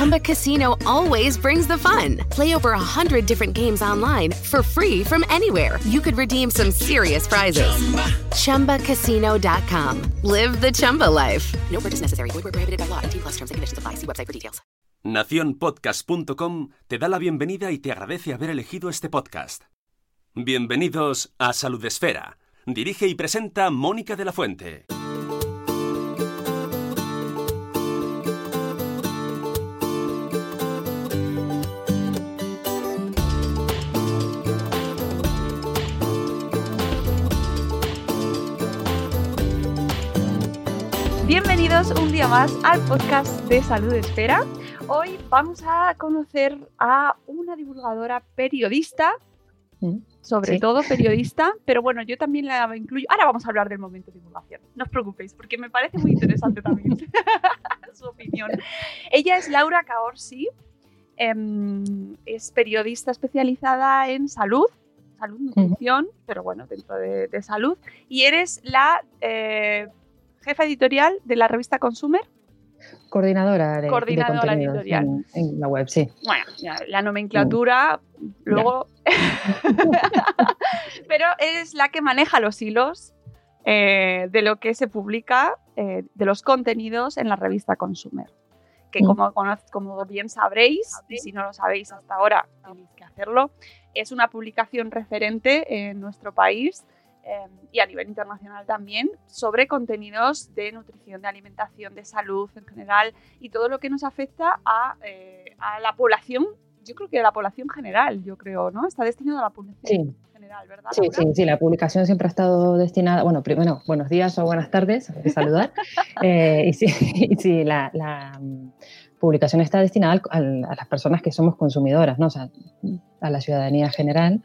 Chumba Casino always brings the fun. Play over a hundred different games online for free from anywhere. You could redeem some serious prizes. ChumbaCasino.com. Live the Chumba life. No purchase necessary. Void prohibited by law. T plus terms and conditions apply. See website for details. Naciónpodcast.com te da la bienvenida y te agradece haber elegido este podcast. Bienvenidos a Salud Esfera. Dirige y presenta Mónica de la Fuente. Bienvenidos un día más al podcast de Salud Esfera. Hoy vamos a conocer a una divulgadora periodista, sobre sí. todo periodista, pero bueno, yo también la incluyo. Ahora vamos a hablar del momento de divulgación, no os preocupéis, porque me parece muy interesante también su opinión. Ella es Laura Caorsi, em, es periodista especializada en salud, salud, nutrición, pero bueno, dentro de, de salud, y eres la eh, jefa editorial de la revista Consumer. Coordinadora de, Coordinadora de editorial. En, en la web, sí. Bueno, ya, la nomenclatura, luego. Pero es la que maneja los hilos eh, de lo que se publica, eh, de los contenidos en la revista Consumer. Que, Mm. como, como bien sabréis, y si no lo sabéis hasta ahora, tenéis que hacerlo, es una publicación referente en nuestro país eh, y a nivel internacional también sobre contenidos de nutrición, de alimentación, de salud en general y todo lo que nos afecta a, eh, a la población, yo creo que a la población general, yo creo, ¿no? Está destinado a la población Sí. general, ¿verdad? Sí, sí, sí, la publicación siempre ha estado destinada, bueno, primero, buenos días o buenas tardes, saludar. Eh, y sí, y sí, la, la, mm, publicación está destinada al- al- a las personas que somos consumidoras, ¿no? O sea, a la ciudadanía general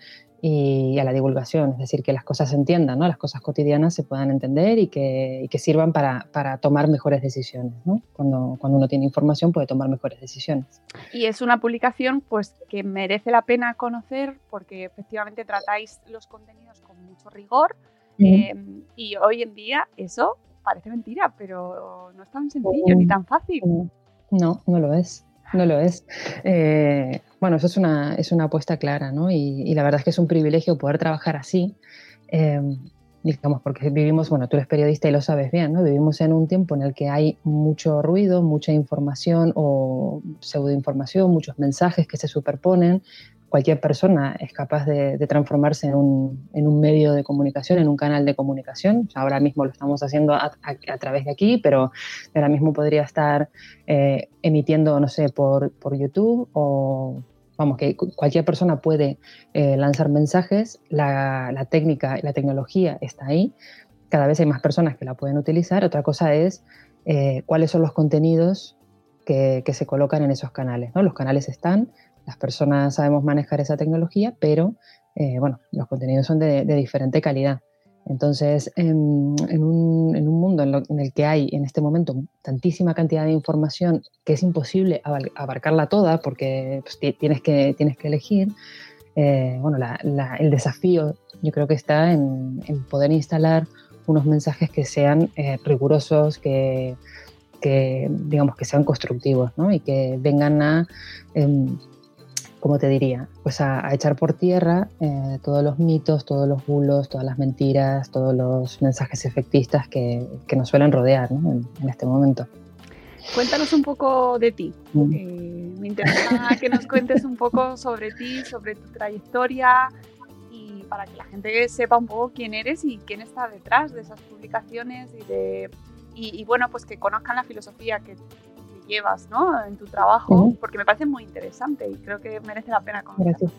y a la divulgación, es decir, que las cosas se entiendan, ¿no? Las cosas cotidianas se puedan entender y que, y que sirvan para, para tomar mejores decisiones, ¿no? Cuando, cuando uno tiene información puede tomar mejores decisiones. Y es una publicación pues que merece la pena conocer porque efectivamente tratáis los contenidos con mucho rigor eh, y hoy en día eso parece mentira, pero no es tan sencillo ni tan fácil. No, no lo es. No lo es. Eh, bueno, eso es una, es una apuesta clara, ¿no? Y, la verdad es que es un privilegio poder trabajar así. eh, digamos, porque vivimos, bueno, tú eres periodista y lo sabes bien, ¿no? Vivimos en un tiempo en el que hay mucho ruido, mucha información o pseudoinformación, muchos mensajes que se superponen. Cualquier persona es capaz de, transformarse en un, en un medio de comunicación, en un canal de comunicación. Ahora mismo lo estamos haciendo a través de aquí, pero ahora mismo podría estar eh, emitiendo, no sé, por, por YouTube o, vamos, que cu- cualquier persona puede eh, lanzar mensajes, la, la técnica, la tecnología está ahí, cada vez hay más personas que la pueden utilizar. Otra cosa es eh, cuáles son los contenidos que, que se colocan en esos canales. ¿no? Los canales están, las personas sabemos manejar esa tecnología, pero eh, bueno, los contenidos son de, de diferente calidad. Entonces, en, en un, en un mundo en, lo- en el que hay en este momento tantísima cantidad de información que es imposible abarcarla toda porque pues, ti- tienes, que, tienes que elegir, eh, bueno, la- la- el desafío yo creo que está en, poder instalar unos mensajes que sean eh, rigurosos, que, que, digamos que sean constructivos ¿no? y que vengan a, em, como te diría, pues a, a echar por tierra eh, todos los mitos, todos los bulos, todas las mentiras, todos los mensajes efectistas que, que nos suelen rodear ¿no? en, en este momento. Cuéntanos un poco de ti. Mm. Eh, me interesa que nos cuentes un poco sobre ti, sobre tu trayectoria y para que la gente sepa un poco quién eres y quién está detrás de esas publicaciones y de y, y, bueno pues que conozcan la filosofía que, que llevas ¿no? en tu trabajo porque me parece muy interesante y creo que merece la pena conocer.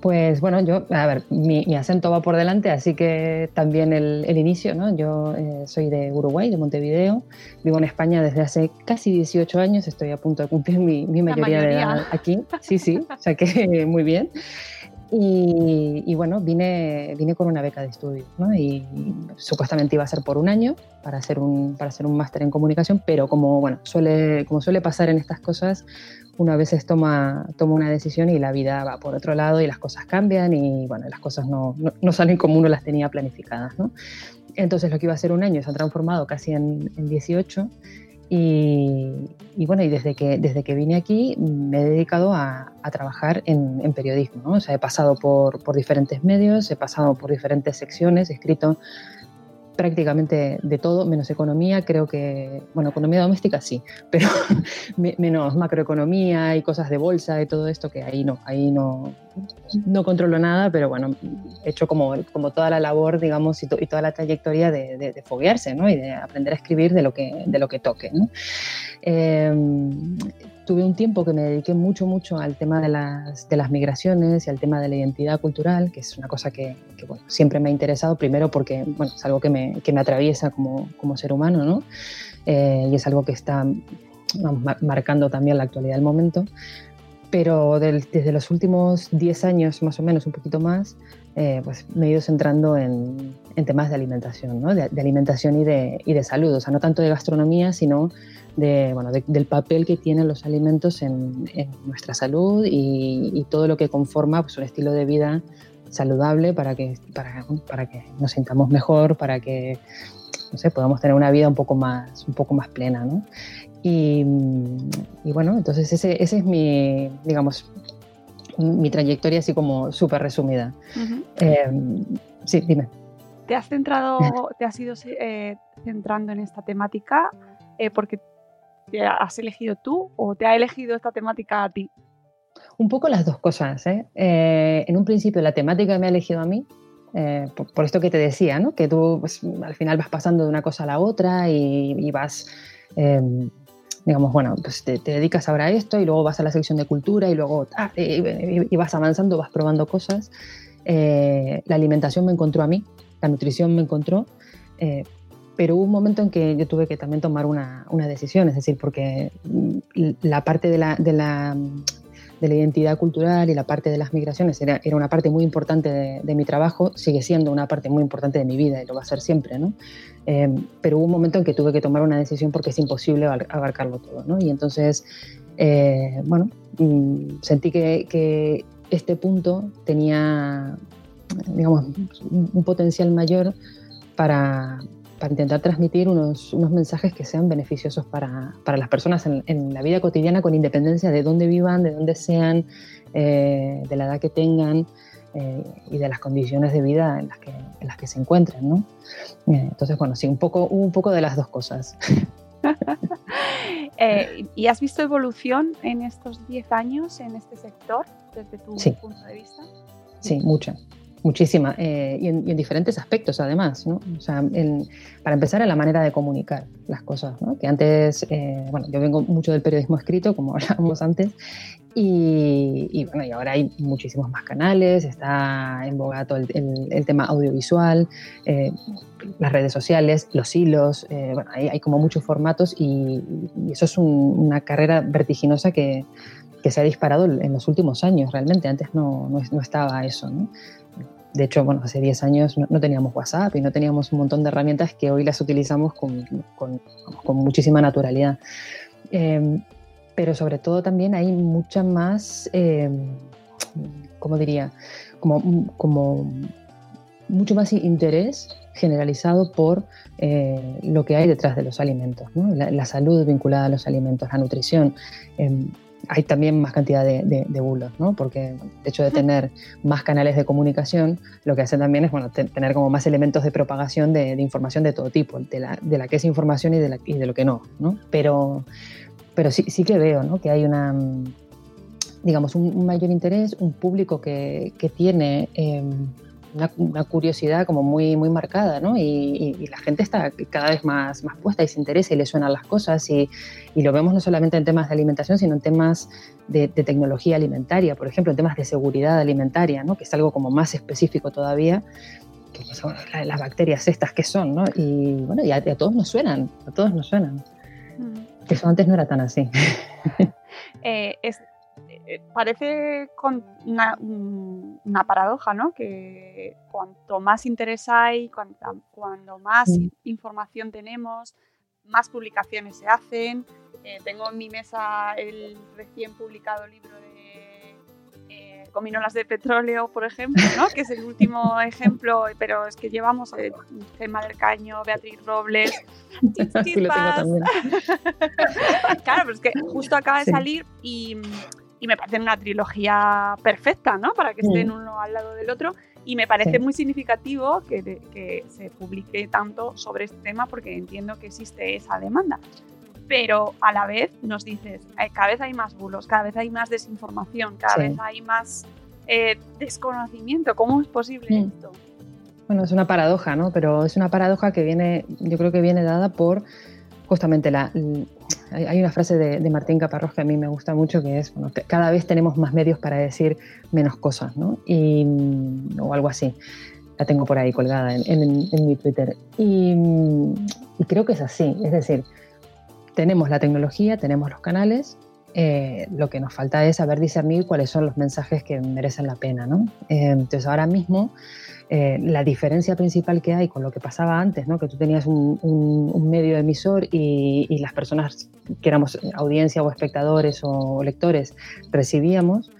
Pues bueno, yo, a ver, mi, mi acento va por delante, así que también el, el inicio, ¿no? Yo eh, soy de Uruguay, de Montevideo, vivo en España desde hace casi 18 años, estoy a punto de cumplir mi, mayoría, de edad aquí, sí, sí, o sea que muy bien. Y, bueno, vine, vine con una beca de estudio, ¿no? Y, supuestamente iba a ser por un año para hacer un, para hacer un máster en comunicación, pero como, bueno, suele, como suele pasar en estas cosas, uno a veces toma, toma una decisión y la vida va por otro lado y las cosas cambian y, bueno, las cosas no, no, salen como uno las tenía planificadas, ¿no? Entonces lo que iba a ser un año se ha transformado casi en, en 18 y, bueno, y desde que, desde que vine aquí me he dedicado a, trabajar en, periodismo. ¿no? O sea, he pasado por, por, diferentes medios, he pasado por diferentes secciones, he escrito prácticamente de todo, menos economía, creo que, bueno, economía doméstica sí, pero menos macroeconomía y cosas de bolsa y todo esto, que ahí no, ahí no, no controlo nada, pero bueno, he hecho como, como toda la labor, digamos, y, toda la trayectoria de, foguearse, ¿no? Y de aprender a escribir de lo que, de lo que toque, ¿no? Em, tuve un tiempo que me dediqué mucho, mucho al tema de las, de las migraciones y al tema de la identidad cultural, que es una cosa que, bueno, siempre me ha interesado, primero porque bueno, es algo que me, que me atraviesa como, como, ser humano, ¿no? Eh, y es algo que está marcando también la actualidad del momento, pero desde los últimos 10 años, más o menos, un poquito más, eh, pues me he ido centrando en, en temas de alimentación, ¿no? de, de, alimentación y de, y de salud, o sea, no tanto de gastronomía, sino de, bueno, del papel que tienen los alimentos en, nuestra salud y, todo lo que conforma pues, un estilo de vida saludable para que, para, para que nos sintamos mejor, para que no sé, podamos tener una vida un poco más, un poco más plena. ¿no? Y, y, bueno, entonces ese, ese es mi, digamos, mi trayectoria así como súper resumida. Em, sí, dime. ¿Te has centrado, te has ido eh, centrando en esta temática eh, porque ¿Te has elegido tú o te ha elegido esta temática a ti? Un poco las dos cosas. ¿eh? Eh, en un principio la temática me ha elegido a mí, eh, por, esto que te decía, ¿no? que tú pues, al final vas pasando de una cosa a la otra y, vas, em, digamos, bueno, pues te, dedicas ahora a esto y luego vas a la sección de cultura y luego ah, y, vas avanzando, vas probando cosas. la alimentación me encontró a mí, la nutrición me encontró pero hubo un momento en que yo tuve que también tomar una, una decisión, es decir, porque mm, la parte de la, de la, de la identidad cultural y la parte de las migraciones era, era una parte muy importante de, de, mi trabajo, sigue siendo una parte muy importante de mi vida y lo va a ser siempre, ¿no? Eh, pero hubo un momento en que tuve que tomar una decisión porque es imposible abarcarlo todo, ¿no? Y entonces, eh, bueno, mm, sentí que, que este punto tenía, digamos, un potencial mayor para, para intentar transmitir unos, unos, mensajes que sean beneficiosos para, para las personas en, en, la vida cotidiana con independencia de dónde vivan, de dónde sean, eh, de la edad que tengan eh, y de las condiciones de vida en las que, en las que se encuentren. ¿no? Eh, entonces, bueno, sí, un poco, un poco de las dos cosas. ¿Y has visto evolución en estos 10 años en este sector desde tu punto de vista? Sí, mucha. Muchísima, eh, y, en, diferentes aspectos además, ¿no? O sea, para empezar, en la manera de comunicar las cosas, ¿no? Que antes, eh, bueno, yo vengo mucho del periodismo escrito, como hablábamos antes, y, bueno, y ahora hay muchísimos más canales, está en boga todo el, tema audiovisual, eh, las redes sociales, los hilos, bueno, hay, hay, como muchos formatos y, eso es una carrera vertiginosa que, que, se ha disparado en los últimos años, realmente, antes no, no, no estaba eso, ¿no? De hecho, bueno, hace 10 años no, teníamos WhatsApp y no teníamos un montón de herramientas que hoy las utilizamos con, muchísima naturalidad. Em, pero sobre todo también hay mucha más, eh, ¿cómo diría? Como, mucho más interés generalizado por eh, lo que hay detrás de los alimentos, la, salud vinculada a los alimentos, la nutrición. Em, hay también más cantidad de, de, bulos, ¿no? Porque el hecho de tener más canales de comunicación, lo que hace también es, bueno, tener como más elementos de propagación de, información de todo tipo, de la, de la, que es información y de, la, y de lo que no, ¿no? Pero, pero sí, sí que veo, ¿no? Que hay una, digamos, un, mayor interés, un público que, que tiene... Em, una, curiosidad como muy, muy marcada, ¿no? Y, la gente está cada vez más, más puesta y se interesa y le suenan las cosas y, y lo vemos no solamente en temas de alimentación, sino en temas de, tecnología alimentaria, por ejemplo, en temas de seguridad alimentaria, ¿no? Que es algo como más específico todavía, que son las bacterias estas que son, ¿no? Y bueno, y a, todos nos suenan, a todos nos suenan. Mm. Eso antes no era tan así. Eh, es, eh, parece con una, una paradoja, ¿no? Que cuanto más interés hay, cuando más información tenemos, más publicaciones se hacen. Eh, tengo en mi mesa el recién publicado libro de eh, Cominolas de Petróleo, por ejemplo, ¿no? que es el último ejemplo, pero es que llevamos el tema del Caño, Beatriz Robles, chispas. claro, pero es que justo acaba de salir y, y, me parece una trilogía perfecta, ¿no? Para que estén uno al lado del otro. Y me parece muy significativo que, que, se publique tanto sobre este tema porque entiendo que existe esa demanda. Pero a la vez nos dices, eh, cada vez hay más bulos, cada vez hay más desinformación, cada vez hay más eh, desconocimiento. ¿Cómo es posible mm. esto? Bueno, es una paradoja, ¿no? Pero es una paradoja que viene, yo creo que viene dada por justamente la, hay una frase de, Martín Caparrós que a mí me gusta mucho, que es, cada vez tenemos más medios para decir menos cosas, ¿no? Y, o algo así. La tengo por ahí colgada en, mi Twitter. Y, creo que es así. Es decir, tenemos la tecnología, tenemos los canales, eh, lo que nos falta es saber discernir cuáles son los mensajes que merecen la pena, ¿no? Eh, entonces ahora mismo eh, la diferencia principal que hay con lo que pasaba antes, ¿no? que tú tenías un, medio emisor y, las personas que éramos audiencia o espectadores o lectores recibíamos,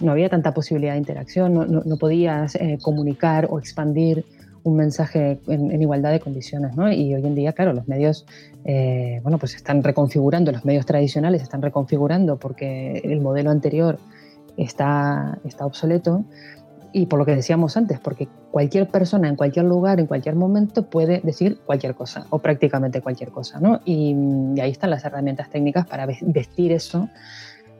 no había tanta posibilidad de interacción, no, podías eh, comunicar o expandir un mensaje en, igualdad de condiciones, ¿no? Y hoy en día, claro, los medios, eh, bueno, pues están reconfigurando, los medios tradicionales están reconfigurando porque el modelo anterior está, está obsoleto y por lo que decíamos antes, porque cualquier persona en cualquier lugar, en cualquier momento puede decir cualquier cosa o prácticamente cualquier cosa, ¿no? Y, ahí están las herramientas técnicas para vestir eso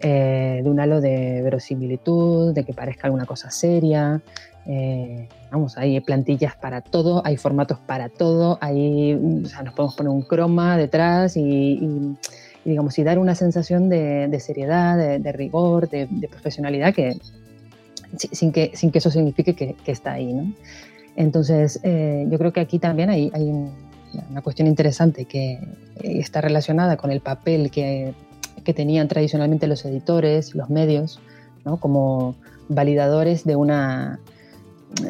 eh, de un halo de verosimilitud, de que parezca alguna cosa seria. Eh, vamos, hay plantillas para todo, hay formatos para todo, hay, sea, nos podemos poner un croma detrás y, digamos, y dar una sensación de, seriedad, de, rigor, de profesionalidad que, sin que, sin que eso signifique que, está ahí. ¿no? Entonces, eh, yo creo que aquí también hay, hay una cuestión interesante que está relacionada con el papel que, que tenían tradicionalmente los editores, los medios, ¿no? como validadores de una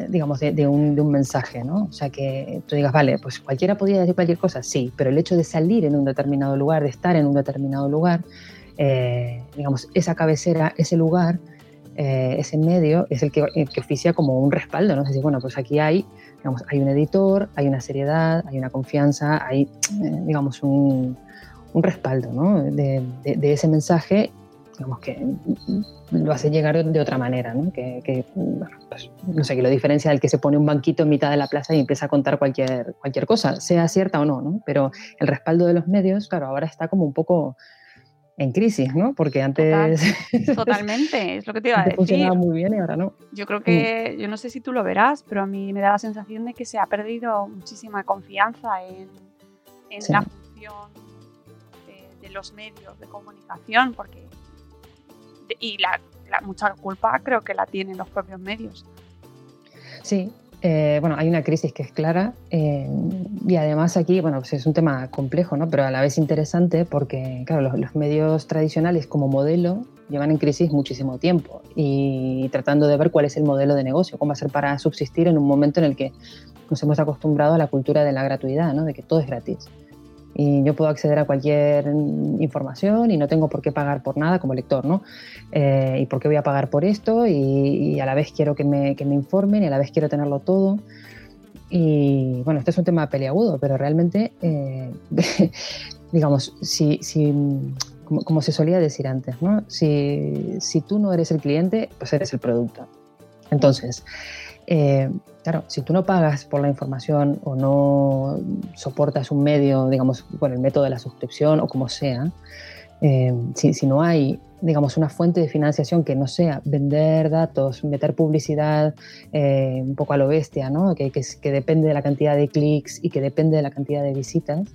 digamos, de, un, de, un, mensaje, ¿no? O sea, que tú digas, vale, pues cualquiera podía decir cualquier cosa, sí, pero el hecho de salir en un determinado lugar, de estar en un determinado lugar, eh, digamos, esa cabecera, ese lugar, eh, ese medio es el que, oficia como un respaldo, ¿no? Es decir, bueno, pues aquí hay, digamos, hay un editor, hay una seriedad, hay una confianza, hay, eh, digamos, un, un respaldo, ¿no? De, de, ese mensaje, digamos, que lo hace llegar de otra manera, ¿no? Que, bueno, pues, no sé, que lo diferencia del que se pone un banquito en mitad de la plaza y empieza a contar cualquier, cualquier cosa, sea cierta o no, ¿no? Pero el respaldo de los medios, claro, ahora está como un poco en crisis, ¿no? Porque antes... totalmente, es lo que te iba a decir. Funcionaba muy bien y ahora no. Yo creo que, yo no sé si tú lo verás, pero a mí me da la sensación de que se ha perdido muchísima confianza en, la función de, los medios de comunicación, porque... y la, mucha culpa creo que la tienen los propios medios. Sí, eh, bueno, hay una crisis que es clara eh, y además aquí, bueno, pues es un tema complejo, ¿no? Pero a la vez interesante porque, claro, los, medios tradicionales como modelo llevan en crisis muchísimo tiempo y tratando de ver cuál es el modelo de negocio, cómo ser para subsistir en un momento en el que nos hemos acostumbrado a la cultura de la gratuidad, ¿no? De que todo es gratis y yo puedo acceder a cualquier información y no tengo por qué pagar por nada como lector, ¿no? Eh, ¿Y por qué voy a pagar por esto? Y, a la vez quiero que me, que me, informen y a la vez quiero tenerlo todo. Y bueno, este es un tema peleagudo, pero realmente, eh, digamos, si, si como, como, se solía decir antes, ¿no? Si, si tú no eres el cliente, pues eres el producto. Entonces, eh, claro, si tú no pagas por la información o no soportas un medio, digamos, por el método de la suscripción o como sea, eh, si, no hay, digamos, una fuente de financiación que no sea vender datos, meter publicidad eh, un poco a lo bestia, ¿no? que, que, depende de la cantidad de clics y que depende de la cantidad de visitas,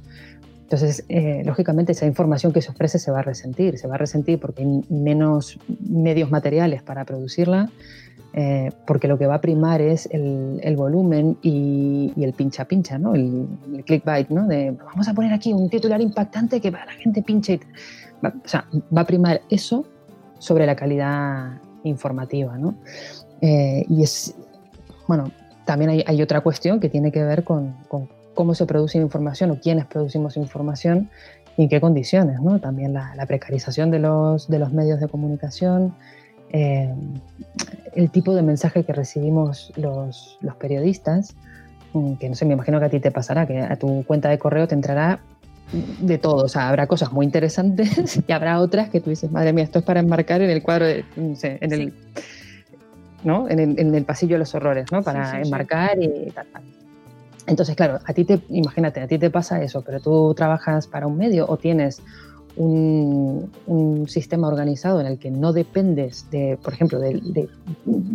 entonces, lógicamente, esa información que se ofrece se va a resentir, se va a resentir porque hay menos medios materiales para producirla, eh, porque lo que va a primar es el, volumen y, el pincha pincha, ¿no? El, clickbait, ¿no? De vamos a poner aquí un titular impactante que la gente pinche. Va, o sea, va a primar eso sobre la calidad informativa, ¿no? y es, bueno, también hay, otra cuestión que tiene que ver con, cómo se produce información o quiénes producimos información y en qué condiciones, ¿no? También la, precarización de los, de los medios de comunicación, eh, el tipo de mensaje que recibimos los, los, periodistas, mm, que no sé, me imagino que a ti te pasará, que a tu cuenta de correo te entrará de todo, o sea, habrá cosas muy interesantes y habrá otras que tú dices, madre mía, esto es para enmarcar en el cuadro, de, no sé, en el... ¿no? En el, en el, pasillo de los horrores, ¿no? Para enmarcar y tal, tal. Entonces, claro, a ti te, imagínate, a ti te pasa eso, pero tú trabajas para un medio o tienes un, sistema organizado en el que no dependes de, por ejemplo, de,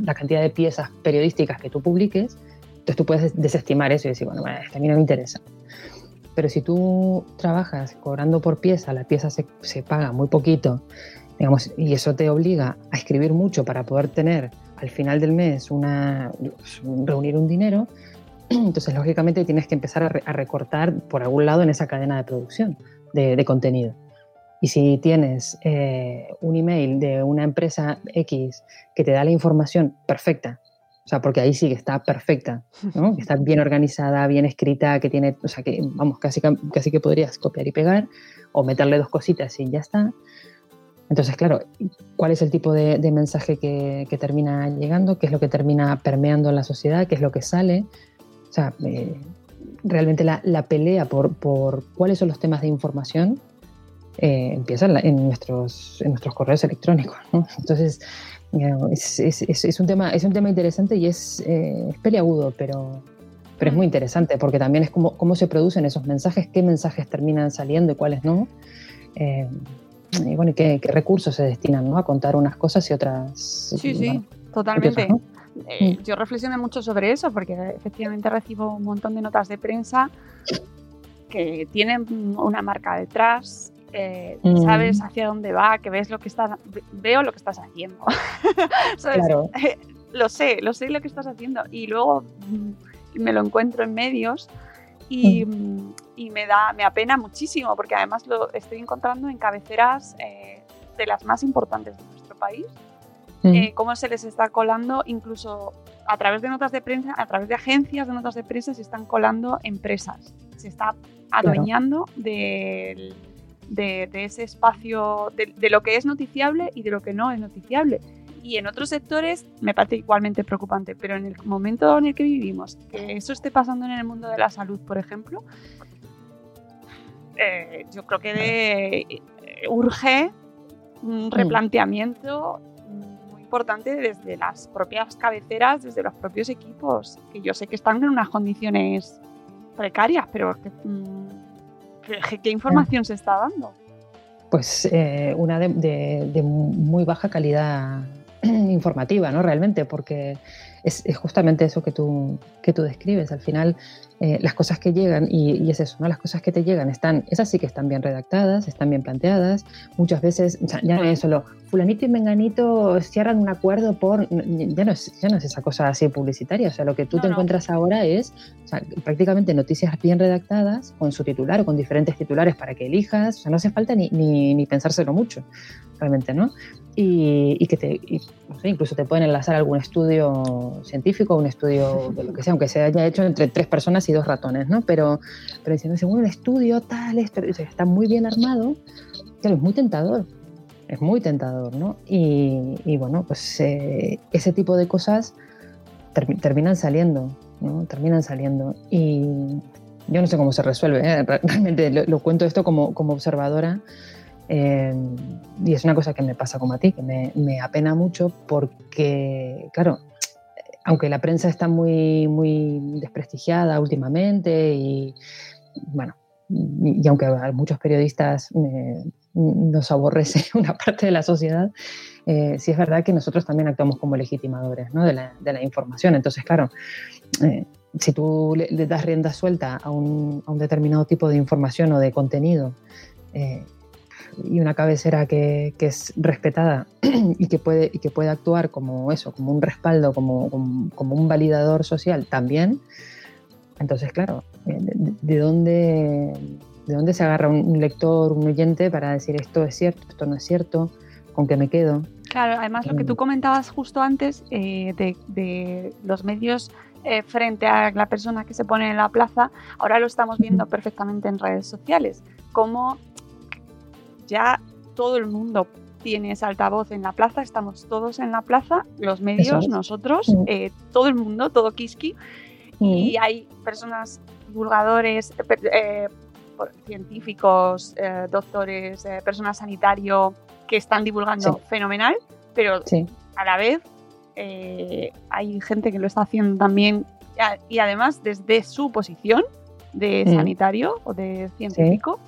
la cantidad de piezas periodísticas que tú publiques, entonces tú puedes desestimar eso y decir, bueno, a mí no me interesa. Pero si tú trabajas cobrando por pieza, la pieza se, se paga muy poquito, digamos, y eso te obliga a escribir mucho para poder tener al final del mes una, reunir un dinero, entonces, lógicamente, tienes que empezar a, recortar por algún lado en esa cadena de producción de, contenido. Y si tienes eh, un email de una empresa X que te da la información perfecta, o sea, porque ahí sí que está perfecta, ¿no? que está bien organizada, bien escrita, que tiene, o sea, que vamos, casi, casi que podrías copiar y pegar o meterle dos cositas y ya está. Entonces, claro, ¿cuál es el tipo de, mensaje que, que, termina llegando? ¿Qué es lo que termina permeando en la sociedad? ¿Qué es lo que sale? O sea, eh, realmente la, pelea por, cuáles son los temas de información eh, empieza en, nuestros, en nuestros correos electrónicos. Entonces, es, un tema, es un tema interesante y es, eh, peleagudo, pero, pero es muy interesante porque también es cómo, cómo se producen esos mensajes, qué mensajes terminan saliendo y cuáles no. y bueno, qué, recursos se destinan a contar unas cosas y otras. Sí, sí, totalmente. Eh, yo reflexioné mucho sobre eso porque efectivamente recibo un montón de notas de prensa que tienen una marca detrás, eh, mm. sabes hacia dónde va, que ves lo que estás, veo lo que estás haciendo. lo sé, lo sé lo que estás haciendo y luego mm, me lo encuentro en medios y, mm. y, me da, me apena muchísimo porque además lo estoy encontrando en cabeceras eh, de las más importantes de nuestro país eh, cómo se les está colando incluso a través de notas de prensa, a través de agencias de notas de prensa se están colando empresas. Se está adueñando de, ese espacio, de, lo que es noticiable y de lo que no es noticiable. Y en otros sectores me parece igualmente preocupante, pero en el momento en el que vivimos, que eso esté pasando en el mundo de la salud, por ejemplo, eh, yo creo que eh, urge un mm. replanteamiento importante desde las propias cabeceras, desde los propios equipos, que yo sé que están en unas condiciones precarias, pero ¿qué, información se está dando? Pues eh, una de, muy baja calidad informativa, ¿no? Realmente, porque es, justamente eso que tú, que tú describes. Al final, eh, las cosas que llegan, y, es eso, ¿no? Las cosas que te llegan están, esas sí que están bien redactadas, están bien planteadas. Muchas veces, ya no es solo fulanito y menganito cierran un acuerdo por... Ya no es, ya no es esa cosa así publicitaria, o sea, lo que tú te encuentras ahora es prácticamente noticias bien redactadas, con su titular o con diferentes titulares para que elijas, o sea, no hace falta ni, ni, ni pensárselo mucho, realmente, ¿no? y, que te, incluso te pueden enlazar algún estudio científico, un estudio de lo que sea, aunque se haya hecho entre tres personas y dos ratones, ¿no? Pero, pero diciendo, según el estudio, tal, esto, está muy bien armado, claro, es muy tentador, es muy tentador, ¿no? Y, bueno, pues eh, ese tipo de cosas terminan saliendo, ¿no? Terminan saliendo. Y yo no sé cómo se resuelve, ¿eh? realmente lo, cuento esto como, como observadora. Eh, y es una cosa que me pasa como a ti, que me, me, apena mucho porque, claro, aunque la prensa está muy, muy desprestigiada últimamente y, bueno, y, aunque a muchos periodistas nos aborrece una parte de la sociedad, eh, sí es verdad que nosotros también actuamos como legitimadores ¿no? de, la, de, la, información. Entonces, claro, eh, si tú le, das rienda suelta a un, a un, determinado tipo de información o de contenido, eh, y una cabecera que, que, es respetada y que, puede, y que puede actuar como eso, como un respaldo, como, como, un validador social también, entonces, claro, eh, ¿de, dónde, ¿de dónde se agarra un, lector, un oyente para decir esto es cierto, esto no es cierto, con qué me quedo? Claro, además lo que tú comentabas justo antes eh, de, los medios eh, frente a la persona que se pone en la plaza, ahora lo estamos viendo perfectamente en redes sociales, como ya todo el mundo tiene ese altavoz en la plaza, estamos todos en la plaza, los medios, nosotros, eh, todo el mundo, todo Kiski, y hay personas, divulgadores, científicos, doctores, personal sanitario, que están divulgando fenomenal, pero a la vez eh, hay gente que lo está haciendo también y además desde su posición de sanitario o de científico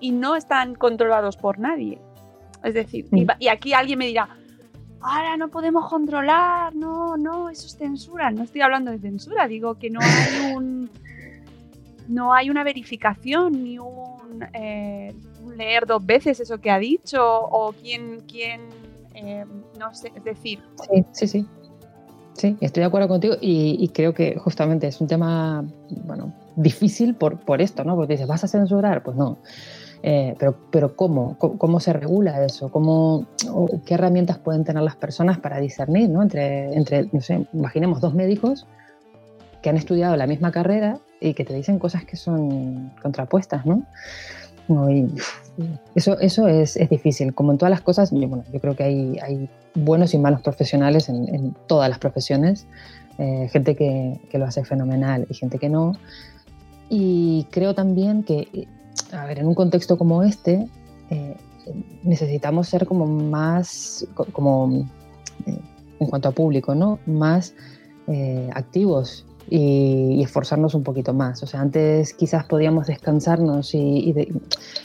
y no están controlados por nadie. Es decir, y, aquí alguien me dirá, ahora no podemos controlar, no, no, eso es censura. No estoy hablando de censura, digo que no hay un no hay una verificación ni un, eh, leer dos veces eso que ha dicho o quién, quién eh, no sé, es decir. Sí, sí, sí. Sí, estoy de acuerdo contigo y, creo que justamente es un tema, bueno, difícil por, por esto, ¿no? Porque dices, ¿vas a censurar? Pues no. Eh, pero, pero ¿cómo? ¿cómo? se regula eso? ¿Cómo, ¿Qué herramientas pueden tener las personas para discernir, ¿no? Entre, entre, no sé, imaginemos dos médicos que han estudiado la misma carrera y que te dicen cosas que son contrapuestas, ¿no? eso eso es, es, difícil. Como en todas las cosas, yo, bueno, yo creo que hay, hay, buenos y malos profesionales en, en todas las profesiones. Eh, gente que, que, lo hace fenomenal y gente que no. Y creo también que, a ver, en un contexto como este, eh, necesitamos ser como más, como eh, en cuanto a público, ¿no? Más activos y, esforzarnos un poquito más. O sea, antes quizás podíamos descansarnos y,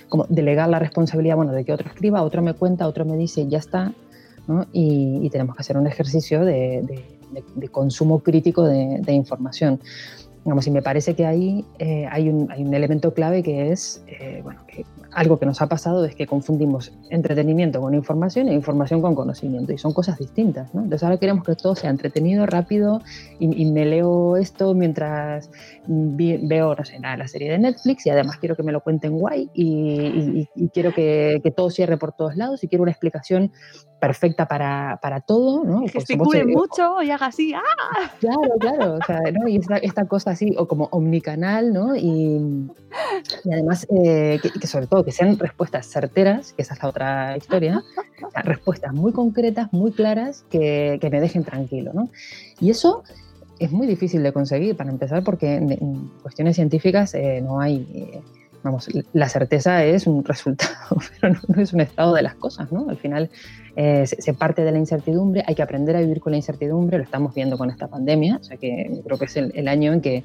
como delegar la responsabilidad, bueno, de que otro escriba, otro me cuenta, otro me dice y ya está, ¿no? y, tenemos que hacer un ejercicio de, consumo crítico de, información. Digamos, y me parece que ahí eh, hay, un, hay, un, elemento clave que es, eh, bueno, que algo que nos ha pasado es que confundimos entretenimiento con información e información con conocimiento y son cosas distintas. ¿no? Entonces ahora queremos que todo sea entretenido, rápido y, me leo esto mientras veo, no sé, nada, la serie de Netflix y además quiero que me lo cuenten guay y, quiero que, que, todo cierre por todos lados y quiero una explicación perfecta para, para todo. ¿no? Que gesticule mucho y haga así. ¡ah! Claro, claro. O sea, ¿no? Y esta, esta, cosa así, o como omnicanal, ¿no? Y, y además, eh, que sobre todo que sean respuestas certeras, que esa es la otra historia, respuestas muy concretas, muy claras, que, que, me dejen tranquilo. ¿no? Y eso es muy difícil de conseguir, para empezar, porque en, cuestiones científicas eh, no hay... Eh, vamos, la certeza es un resultado, pero no, es un estado de las cosas, ¿no? Al final eh, se, parte de la incertidumbre, hay que aprender a vivir con la incertidumbre, lo estamos viendo con esta pandemia, o sea que creo que es el, el año en que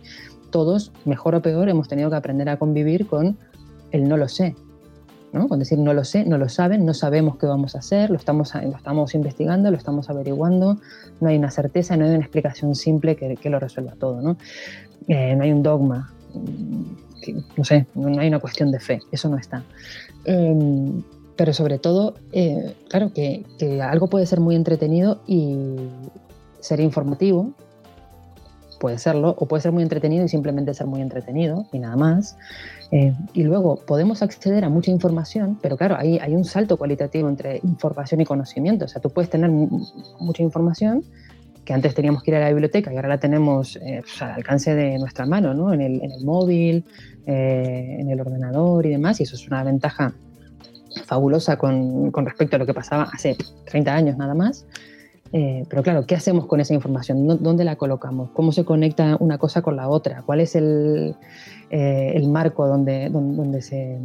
todos, mejor o peor, hemos tenido que aprender a convivir con el no lo sé, ¿no? Con decir no lo sé, no lo saben, no sabemos qué vamos a hacer, lo estamos, lo estamos investigando, lo estamos averiguando, no hay una certeza, no hay una explicación simple que, que lo resuelva todo, ¿no? Eh, no hay un dogma, no sé, no hay una cuestión de fe, eso no está. Em, pero sobre todo, eh, claro, que, que algo puede ser muy entretenido y ser informativo, puede serlo, o puede ser muy entretenido y simplemente ser muy entretenido y nada más. Eh, y luego podemos acceder a mucha información, pero claro, hay, hay un salto cualitativo entre información y conocimiento. O sea, tú puedes tener mucha información que antes teníamos que ir a la biblioteca y ahora la tenemos eh, pues, al alcance de nuestra mano, ¿no? en, el, en el móvil, eh, en el ordenador y demás, y eso es una ventaja fabulosa con, con, respecto a lo que pasaba hace 30 años nada más. Pero claro, ¿qué hacemos con esa información? ¿Dónde la colocamos? ¿Cómo se conecta una cosa con la otra? ¿Cuál es el, eh, el marco donde, donde, se,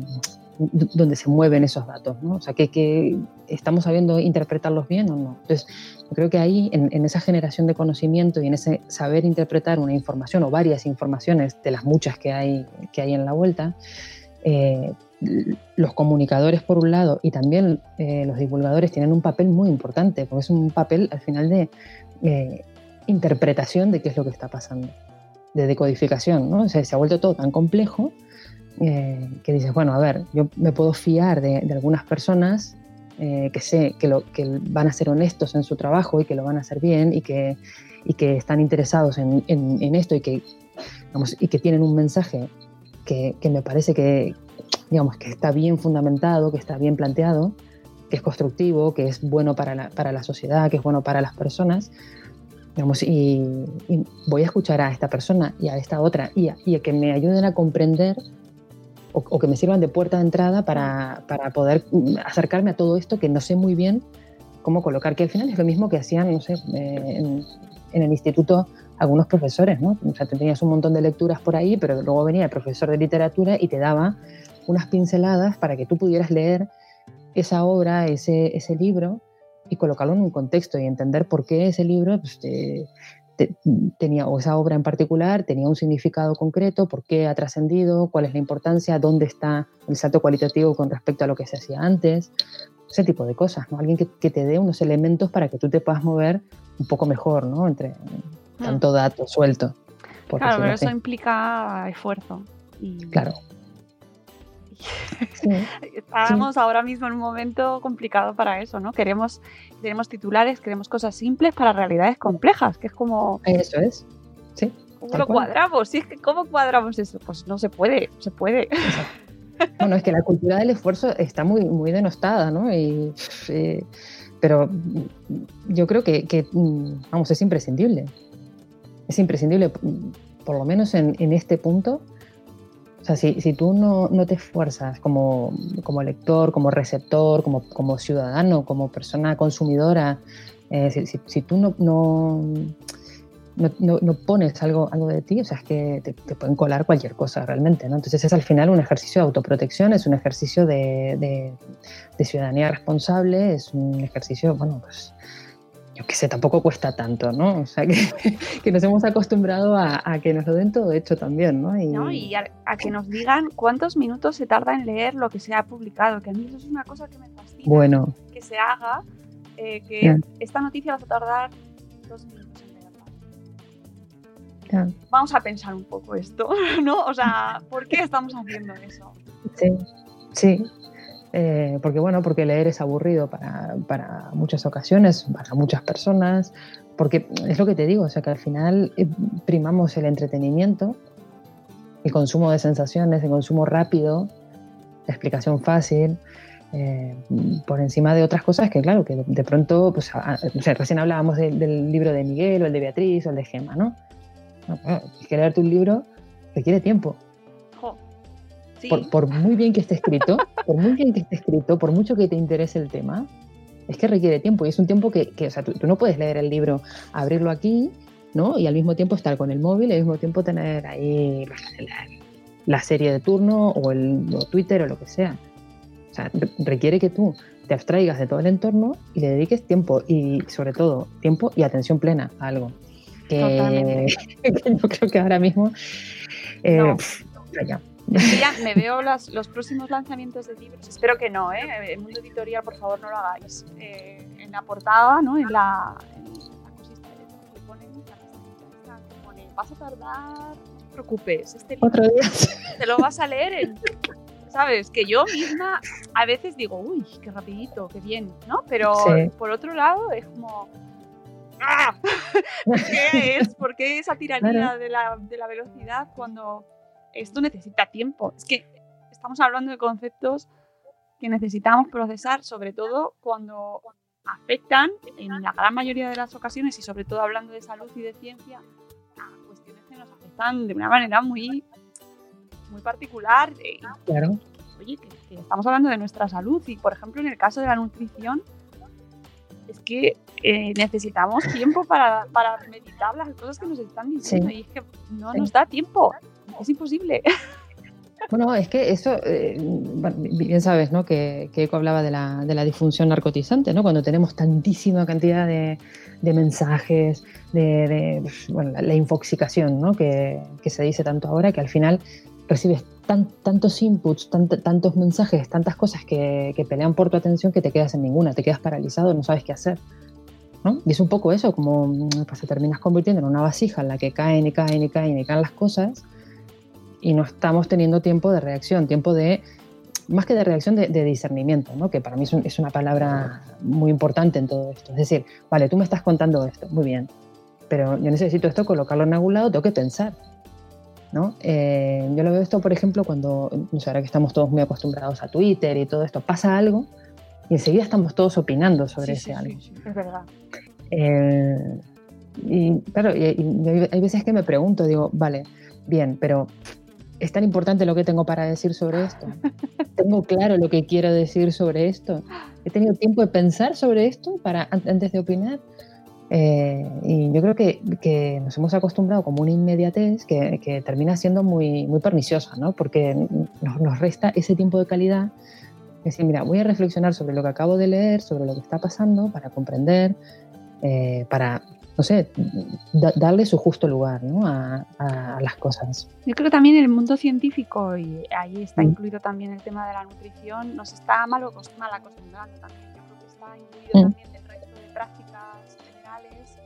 donde se mueven esos datos, ¿no? O sea, que, estamos sabiendo interpretarlos bien o no. Entonces, yo creo que ahí, en, esa generación de conocimiento y en ese saber interpretar una información o varias informaciones de las muchas que hay, que hay en la vuelta, eh, los comunicadores por un lado y también eh, los divulgadores tienen un papel muy importante, porque es un papel al final de interpretación de qué es lo que está pasando de decodificación, ¿no? se ha vuelto todo tan complejo eh, que dices, bueno, a ver, yo me puedo fiar de, algunas personas eh, que sé que, lo, que van a ser honestos en su trabajo y que lo van a hacer bien y que, y que están interesados en, en, esto y que, vamos, y que tienen un mensaje que, que, me parece que, digamos, que está bien fundamentado, que está bien planteado, que es constructivo, que es bueno para la, para la sociedad, que es bueno para las personas, digamos, y, voy a escuchar a esta persona y a esta otra y a, y a que me ayuden a comprender o, o, que me sirvan de puerta de entrada para, para, poder acercarme a todo esto que no sé muy bien cómo colocar, que al final es lo mismo que hacían, no sé, eh, en, en, el instituto algunos profesores, ¿no? O sea, tenías un montón de lecturas por ahí, pero luego venía el profesor de literatura y te daba unas pinceladas para que tú pudieras leer esa obra, ese, ese libro, y colocarlo en un contexto y entender por qué ese libro pues, te, te, tenía, o esa obra en particular, tenía un significado concreto, por qué ha trascendido, cuál es la importancia, dónde está el salto cualitativo con respecto a lo que se hacía antes, ese tipo de cosas, ¿no? Alguien que, que te dé unos elementos para que tú te puedas mover un poco mejor, ¿no? Entre tanto dato suelto. Claro, pero eso implica esfuerzo. Y... Claro. Sí. Estamos sí. ahora mismo en un momento complicado para eso, ¿no? Queremos, queremos titulares, queremos cosas simples para realidades complejas, que es como... Eso es, sí. ¿Cómo lo cuadramos? Si es que, ¿Cómo cuadramos eso? Pues no se puede, se puede. Bueno, es que la cultura del esfuerzo está muy, muy denostada, ¿no? Y, eh, pero yo creo que, que, vamos, es imprescindible. Es imprescindible, por lo menos en, en este punto, o sea, si, si tú no, no, te esfuerzas como, como lector, como receptor, como, como, ciudadano, como persona consumidora, eh, si, si, si, tú no, no, no, pones algo, algo de ti, o sea, es que te, te, pueden colar cualquier cosa realmente, ¿no? Entonces es al final un ejercicio de autoprotección, es un ejercicio de, de, de ciudadanía responsable, es un ejercicio, bueno, pues yo qué sé, tampoco cuesta tanto, ¿no? O sea, que, que nos hemos acostumbrado a, a, que nos lo den todo hecho también, ¿no? Y, ¿No? y a, a, que nos digan cuántos minutos se tarda en leer lo que se ha publicado, que a mí eso es una cosa que me fascina. Bueno. Que se haga, eh, que yeah. esta noticia va a tardar dos minutos en leerla. Yeah. Vamos a pensar un poco esto, ¿no? O sea, ¿por qué estamos haciendo eso? Sí, sí, eh, porque bueno, porque leer es aburrido para, para, muchas ocasiones, para muchas personas, porque es lo que te digo, o sea que al final eh, primamos el entretenimiento, el consumo de sensaciones, el consumo rápido, la explicación fácil, eh, por encima de otras cosas que claro, que de, pronto, pues, a, o sea, recién hablábamos de, del libro de Miguel o el de Beatriz o el de Gemma, ¿no? no es que leerte un libro requiere tiempo. Sí. Por, por, muy bien que esté escrito, por muy bien que esté escrito, por mucho que te interese el tema, es que requiere tiempo y es un tiempo que, que o sea, tú, tú, no puedes leer el libro, abrirlo aquí, ¿no? Y al mismo tiempo estar con el móvil y al mismo tiempo tener ahí la, la serie de turno o el o Twitter o lo que sea. O sea, requiere que tú te abstraigas de todo el entorno y le dediques tiempo y sobre todo tiempo y atención plena a algo. Que, que yo creo que ahora mismo eh, no. pff, ya. Ya me veo los, los, próximos lanzamientos de libros. Espero que no, ¿eh? El mundo editorial, por favor, no lo hagáis. Eh, en la portada, ¿no? En la, en la cosita que ponen, la que pone, vas a tardar, no te preocupes. Este libro Otro día. te lo vas a leer en, ¿Sabes? Que yo misma a veces digo, uy, qué rapidito, qué bien, ¿no? Pero sí. por otro lado es como... ¡Ah! ¿Qué es? ¿Por qué esa tiranía claro. de, la, de la velocidad cuando esto necesita tiempo. Es que estamos hablando de conceptos que necesitamos procesar, sobre todo cuando afectan, en la gran mayoría de las ocasiones, y sobre todo hablando de salud y de ciencia, a cuestiones que nos afectan de una manera muy, muy particular. Claro. Oye, que, que estamos hablando de nuestra salud y, por ejemplo, en el caso de la nutrición, es que eh, necesitamos tiempo para, para, meditar las cosas que nos están diciendo sí. y es que no sí. nos da tiempo es imposible. Bueno, es que eso, eh, bien sabes, ¿no? Que, que Eco hablaba de la, de la, disfunción narcotizante, ¿no? Cuando tenemos tantísima cantidad de, de mensajes, de, de bueno, la, la, infoxicación, ¿no? Que, que, se dice tanto ahora, que al final recibes tan, tantos inputs, tant, tantos mensajes, tantas cosas que, que pelean por tu atención que te quedas en ninguna, te quedas paralizado, no sabes qué hacer. ¿No? Y es un poco eso, como pues, te terminas convirtiendo en una vasija en la que caen y caen y caen y caen las cosas y no estamos teniendo tiempo de reacción, tiempo de, más que de reacción, de, de discernimiento, ¿no? que para mí es, un, es, una palabra muy importante en todo esto. Es decir, vale, tú me estás contando esto, muy bien, pero yo necesito esto, colocarlo en algún lado, tengo que pensar. ¿no? Eh, yo lo veo esto, por ejemplo, cuando, no sé, ahora que estamos todos muy acostumbrados a Twitter y todo esto, pasa algo y enseguida estamos todos opinando sobre ese sí, algo. Sí, es verdad. Eh, y claro, y, y hay veces que me pregunto, digo, vale, bien, pero ¿es tan importante lo que tengo para decir sobre esto? ¿Tengo claro lo que quiero decir sobre esto? ¿He tenido tiempo de pensar sobre esto para, antes de opinar? Eh, y yo creo que, que, nos hemos acostumbrado como una inmediatez que, que termina siendo muy, muy perniciosa, ¿no? porque nos, nos, resta ese tiempo de calidad. Es decir, mira, voy a reflexionar sobre lo que acabo de leer, sobre lo que está pasando, para comprender, eh, para, no sé, da, darle su justo lugar ¿no? a, las cosas. Yo creo también el mundo científico, y ahí está mm. incluido también el tema de la nutrición, nos está mal, mal acostumbrando también. Yo creo que está incluido mm. también dentro de prácticas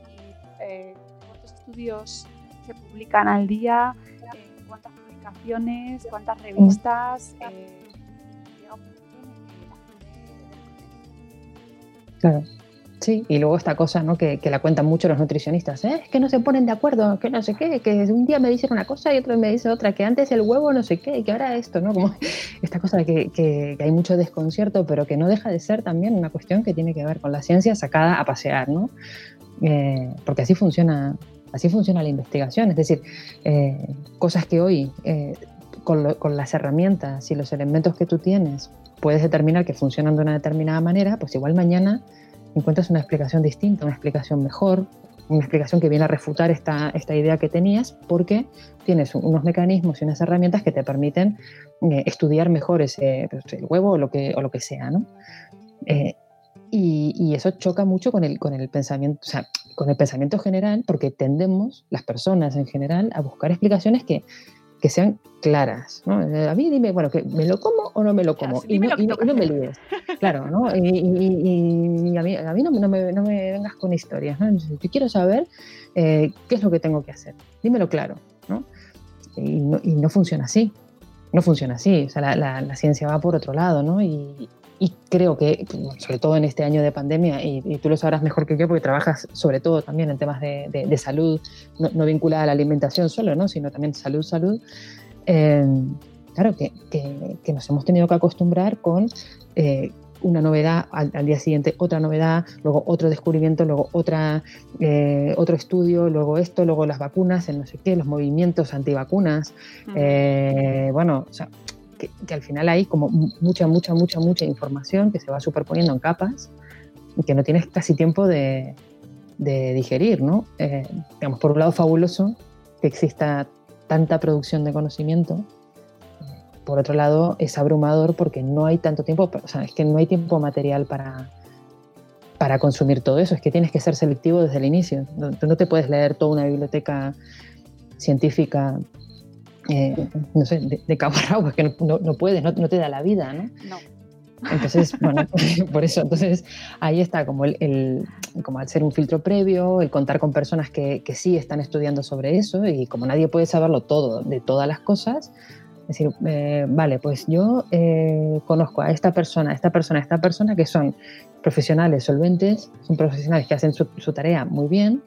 y eh, cuántos estudios se publican al día, eh, cuántas publicaciones, cuántas revistas. Eh, claro. Sí, y luego esta cosa ¿no? que, que la cuentan mucho los nutricionistas, ¿eh? es que no se ponen de acuerdo, que no sé qué, que un día me dicen una cosa y otro me dice otra, que antes el huevo no sé qué, y que ahora esto, ¿no? Como esta cosa que, que, hay mucho desconcierto, pero que no deja de ser también una cuestión que tiene que ver con la ciencia sacada a pasear, ¿no? Eh, porque así funciona, así funciona la investigación, es decir, eh, cosas que hoy con, lo, con, las herramientas y los elementos que tú tienes puedes determinar que funcionan de una determinada manera, pues igual mañana encuentras una explicación distinta, una explicación mejor, una explicación que viene a refutar esta, esta idea que tenías porque tienes unos mecanismos y unas herramientas que te permiten estudiar mejor ese, pues, el huevo o lo que, o lo que sea, ¿no? Y, y, eso choca mucho con el, con el pensamiento, o sea, con el pensamiento general, porque tendemos, las personas en general, a buscar explicaciones que, que sean claras. ¿no? A mí dime, bueno, que ¿me lo como o no me lo como? Claro, y, no, y, no, y, no, me líes. Claro, ¿no? Y, a mí, a mí no, no, me, no, me, vengas con historias. ¿no? Yo quiero saber eh, qué es lo que tengo que hacer. Dímelo claro. ¿no? Y, no, y no funciona así. No funciona así. O sea, la, la, la ciencia va por otro lado, ¿no? Y, y creo que, sobre todo en este año de pandemia, y, y, tú lo sabrás mejor que yo porque trabajas sobre todo también en temas de, de, de salud, no, no, vinculada a la alimentación solo, ¿no? sino también salud, salud, eh, claro que, que, que, nos hemos tenido que acostumbrar con eh, una novedad, al, al, día siguiente otra novedad, luego otro descubrimiento, luego otra, eh, otro estudio, luego esto, luego las vacunas, el no sé qué, los movimientos antivacunas. -huh. bueno, o sea, que, que, al final hay como mucha, mucha, mucha, mucha información que se va superponiendo en capas y que no tienes casi tiempo de, de digerir, ¿no? Eh, digamos, por un lado fabuloso que exista tanta producción de conocimiento, por otro lado es abrumador porque no hay tanto tiempo, o sea, es que no hay tiempo material para, para consumir todo eso, es que tienes que ser selectivo desde el inicio, no, tú no te puedes leer toda una biblioteca científica eh, no sé, de, de cabo a rabo, es que no, no, no puedes, no, no, te da la vida, ¿no? No. Entonces, bueno, por eso, entonces ahí está como el, el, como al ser un filtro previo, el contar con personas que, que, sí están estudiando sobre eso y como nadie puede saberlo todo de todas las cosas, es decir, eh, vale, pues yo eh, conozco a esta persona, a esta persona, a esta persona que son profesionales solventes, son profesionales que hacen su, su tarea muy bien,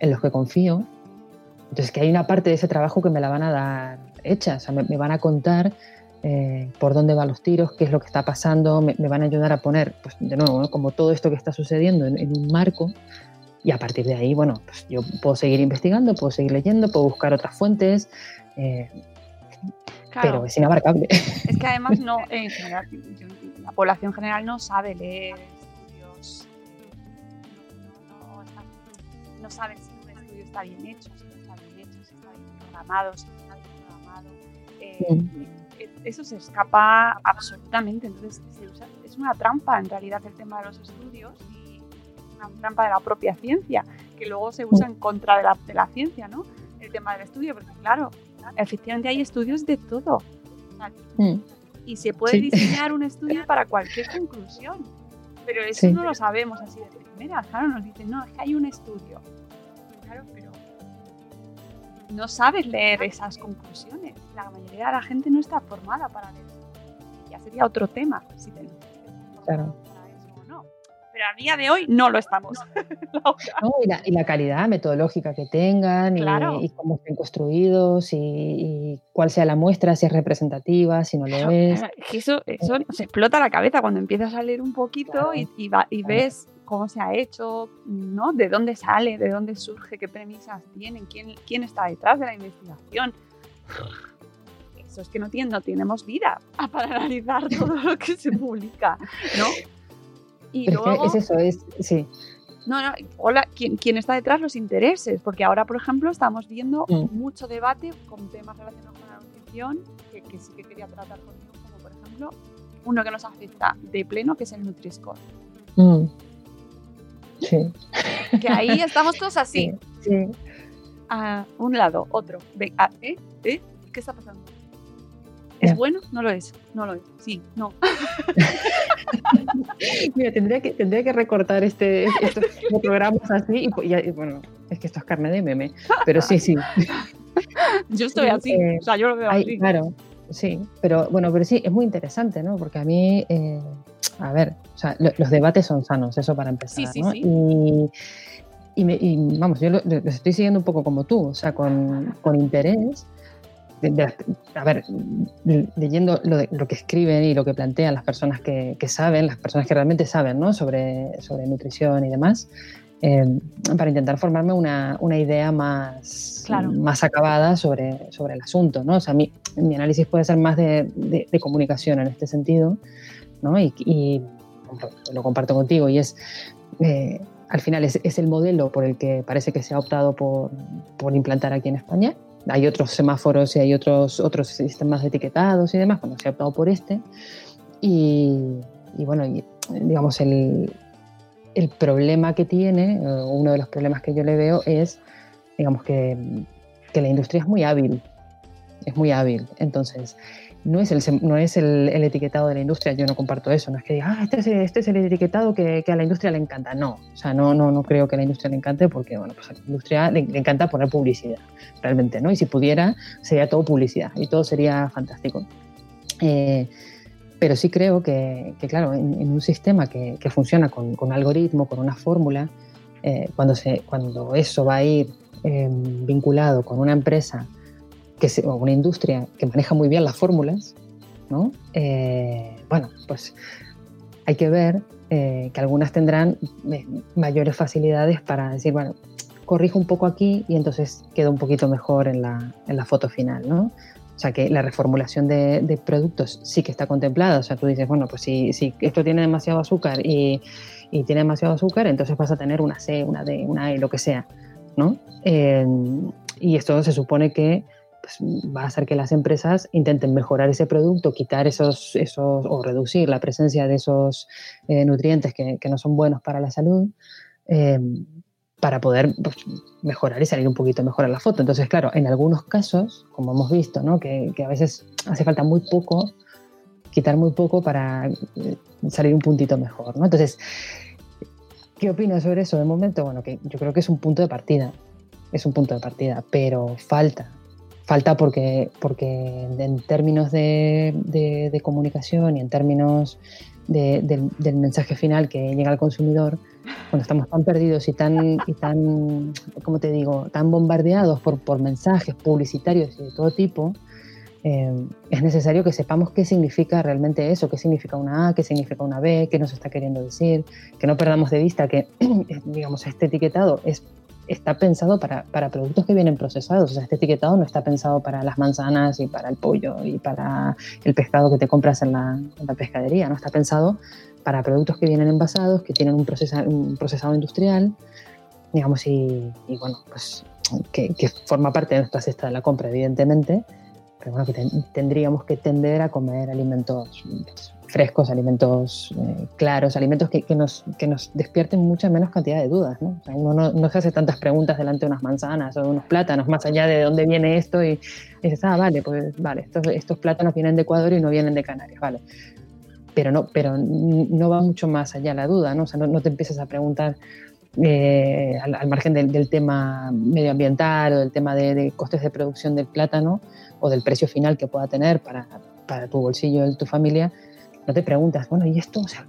en los que confío, entonces, que hay una parte de ese trabajo que me la van a dar hecha, o sea, me, me van a contar eh, por dónde van los tiros, qué es lo que está pasando, me, me van a ayudar a poner, pues de nuevo, ¿no? como todo esto que está sucediendo en, en, un marco. Y a partir de ahí, bueno, pues yo puedo seguir investigando, puedo seguir leyendo, puedo buscar otras fuentes, eh, claro. pero es inabarcable. Es que además no, en general, la población general no sabe leer estudios, no, no, no, no saben si un estudio está bien hecho, programados, programado, eh, sí. eso se escapa absolutamente. Entonces, se usa, es una trampa en realidad el tema de los estudios y una trampa de la propia ciencia, que luego se usa en contra de la, de la ciencia, ¿no? El tema del estudio, porque claro, efectivamente hay estudios de todo. Sí. Y se puede sí. diseñar un estudio para cualquier conclusión. Pero eso no lo sabemos así de primera. Claro, nos dicen, no, es que hay un estudio. Claro, no sabes leer esas conclusiones. La mayoría de la gente no está formada para leer. Ya sería otro tema si te, claro. para eso o no. pero a día de hoy no lo estamos. y, la, calidad metodológica que tengan y, cómo estén construidos y, cuál sea la muestra, si es representativa, si no lo es. eso, eso se explota la cabeza cuando empiezas a leer un poquito y, y ves cómo se ha hecho, ¿no? De dónde sale, de dónde surge, qué premisas tienen, quién, quién está detrás de la investigación. Eso es que no, tiene, no tenemos vida para analizar todo lo que se publica, ¿no? Y luego, es, eso, es, sí. No, no, hola, ¿quién, ¿quién, está detrás? Los intereses, porque ahora, por ejemplo, estamos viendo mm. mucho debate con temas relacionados con la nutrición, que, que sí que quería tratar contigo, como por ejemplo, uno que nos afecta de pleno, que es el Nutri-Score. Mm. Sí. Que ahí estamos todos así. Sí. A un lado, otro. ¿eh? ¿Eh? ¿Qué está pasando? ¿Es bueno? No lo es. No lo es. Sí, no. Mira, tendría que, tendría que recortar este, estos programas así y, bueno, es que esto es carne de meme, pero sí, sí. Yo estoy así, o sea, yo lo veo así. Claro, sí, pero bueno, pero sí, es muy interesante, ¿no? Porque a mí, eh, a ver, o sea, los debates son sanos, eso para empezar. Sí, sí, ¿no? sí. Y, vamos, yo los estoy siguiendo un poco como tú, o sea, con, con interés. a ver, leyendo lo, lo, que escriben y lo que plantean las personas que, que, saben, las personas que realmente saben ¿no? sobre, sobre nutrición y demás, eh, para intentar formarme una, una idea más, más acabada sobre, sobre el asunto. ¿no? O sea, mi, mi análisis puede ser más de, de, de comunicación en este sentido, ¿no? y, y lo comparto contigo, y es, eh, al final, es, es, el modelo por el que parece que se ha optado por, por, implantar aquí en España. Hay otros semáforos y hay otros, otros sistemas etiquetados y demás, cuando se ha optado por este. Y, y bueno, digamos, el, el, problema que tiene, uno de los problemas que yo le veo es, digamos, que, que la industria es muy hábil. Es muy hábil. Entonces, no es, el, no es el, etiquetado de la industria, yo no comparto eso, no es que diga, ah, este es, este es el etiquetado que, que, a la industria le encanta, no, o sea, no, no, no creo que a la industria le encante porque, bueno, pues a la industria le, encanta poner publicidad, realmente, ¿no? Y si pudiera, sería todo publicidad y todo sería fantástico. Eh, pero sí creo que, claro, en, un sistema que, que funciona con, con, algoritmo, con una fórmula, eh, cuando, se, cuando eso va a ir eh, vinculado con una empresa que o una industria que maneja muy bien las fórmulas, ¿no? Eh, bueno, pues hay que ver eh, que algunas tendrán eh, mayores facilidades para decir, bueno, corrijo un poco aquí y entonces queda un poquito mejor en la, en la foto final, ¿no? O sea que la reformulación de, de, productos sí que está contemplada. O sea, tú dices, bueno, pues si, si esto tiene demasiado azúcar y, y, tiene demasiado azúcar, entonces vas a tener una C, una D, una E, lo que sea, ¿no? y esto se supone que pues, va a hacer que las empresas intenten mejorar ese producto, quitar esos, esos o reducir la presencia de esos eh, nutrientes que, que, no son buenos para la salud. Em, para poder pues, mejorar y salir un poquito mejor a la foto. Entonces, claro, en algunos casos, como hemos visto, ¿no? que, que a veces hace falta muy poco, quitar muy poco para eh, salir un puntito mejor. ¿no? Entonces, ¿qué opinas sobre eso de momento? Bueno, que yo creo que es un punto de partida, es un punto de partida, pero falta, falta porque, porque en términos de, de, comunicación y en términos de, del mensaje final que llega al consumidor, cuando estamos tan perdidos y tan, y tan ¿cómo te digo?, tan bombardeados por, por mensajes publicitarios de todo tipo, eh, es necesario que sepamos qué significa realmente eso, qué significa una A, qué significa una B, qué nos está queriendo decir, que no perdamos de vista que, digamos, este etiquetado es está pensado para, para, productos que vienen procesados. O sea, este etiquetado no está pensado para las manzanas y para el pollo y para el pescado que te compras en la, pescadería. No está pensado para productos que vienen envasados, que tienen un, procesado industrial, digamos, y, bueno, pues que, que, forma parte de nuestra cesta de la compra, evidentemente, pero bueno, que tendríamos que tender a comer alimentos frescos, alimentos eh, claros, alimentos que, que, nos, que nos despierten mucha menos cantidad de dudas. ¿no? O sea, uno no, se hace tantas preguntas delante de unas manzanas o de unos plátanos, más allá de dónde viene esto, y, dices, ah, vale, pues vale, estos, estos, plátanos vienen de Ecuador y no vienen de Canarias, vale. Pero no, pero no va mucho más allá la duda, ¿no? O sea, no, te empiezas a preguntar eh, al, margen del, del, tema medioambiental o del tema de, de, costes de producción del plátano o del precio final que pueda tener para, para tu bolsillo y tu familia, no te preguntas, bueno, ¿y esto? O sea,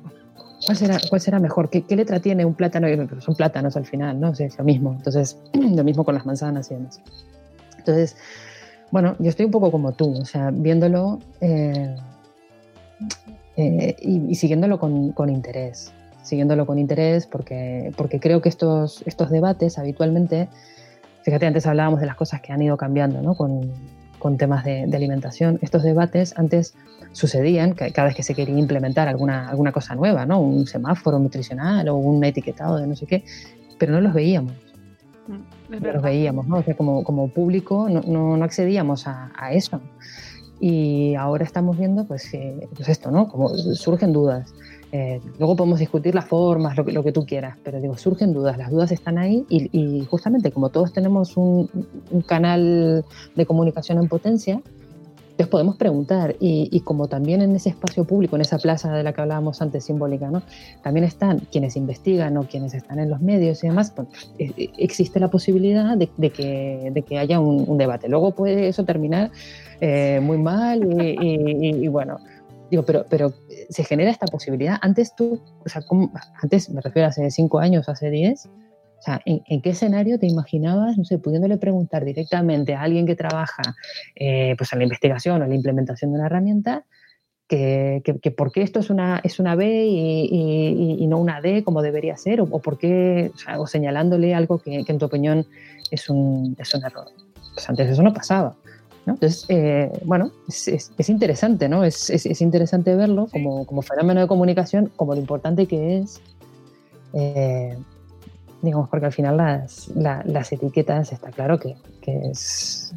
¿cuál será, cuál será mejor? ¿Qué, letra tiene un plátano? Son plátanos al final, ¿no? es lo mismo. Entonces, lo mismo con las manzanas y demás. Entonces, bueno, yo estoy un poco como tú, o sea, viéndolo eh, eh, y, siguiéndolo con, interés. Siguiéndolo con interés porque, porque creo que estos, estos debates habitualmente, fíjate, antes hablábamos de las cosas que han ido cambiando ¿no? Con temas de, de, alimentación. Estos debates antes sucedían cada vez que se quería implementar alguna, alguna cosa nueva, ¿no? un semáforo nutricional o un etiquetado de no sé qué, pero no los veíamos. Mm, los veíamos, ¿no? O sea, como, como público no, no, accedíamos a, a, eso. Y ahora estamos viendo, pues, pues esto, ¿no? Como surgen dudas. Eh, luego podemos discutir las formas, lo que, lo que tú quieras, pero digo, surgen dudas, las dudas están ahí y, justamente como todos tenemos un, canal de comunicación en potencia, entonces podemos preguntar y, como también en ese espacio público, en esa plaza de la que hablábamos antes simbólica, ¿no? también están quienes investigan o quienes están en los medios y demás, pues, e, e, existe la posibilidad de, que, de que, haya un, debate. Luego puede eso terminar eh, muy mal y, bueno, digo, pero, pero se genera esta posibilidad. Antes tú, o sea, antes me refiero a hace cinco años, hace diez, o sea, ¿en, qué escenario te imaginabas, no sé, pudiéndole preguntar directamente a alguien que trabaja eh, pues en la investigación o en la implementación de una herramienta, que, que, por qué esto es una, es una B y, y, no una D como debería ser, o, por qué, o, sea, o señalándole algo que, que, en tu opinión es un, es un error. Pues antes eso no pasaba. ¿No? Entonces, eh, bueno, es, es, es, interesante, ¿no? Es, es, interesante verlo como, como fenómeno de comunicación, como lo importante que es. Eh, digamos, porque al final las, las etiquetas está claro que, que es,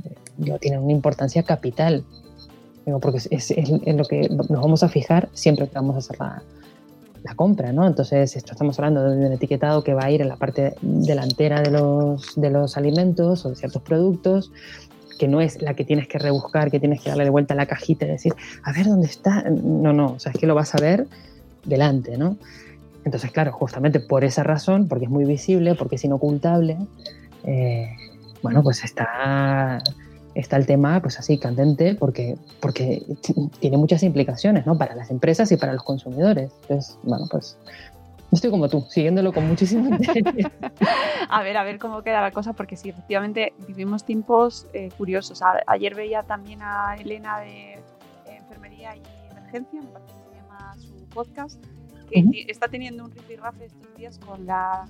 tienen una importancia capital, digo, porque es, en lo que nos vamos a fijar siempre que vamos a hacer la, la, compra, ¿no? Entonces, esto estamos hablando de un etiquetado que va a ir en la parte delantera de los, de los alimentos o de ciertos productos, que no es la que tienes que rebuscar, que tienes que darle de vuelta a la cajita y decir, a ver dónde está. No, no, o sea, es que lo vas a ver delante, ¿no? Entonces, claro, justamente por esa razón, porque es muy visible, porque es inocultable, eh, bueno, pues está, está el tema pues así candente porque, porque tiene muchas implicaciones ¿no? para las empresas y para los consumidores. Entonces, bueno, pues estoy como tú, siguiéndolo con muchísimo interés. a ver, a ver cómo queda la cosa, porque sí, efectivamente vivimos tiempos eh, curiosos. ayer veía también a Elena de Enfermería y Emergencia, me parece que se llama su podcast, está teniendo un rifirrafe estos días con la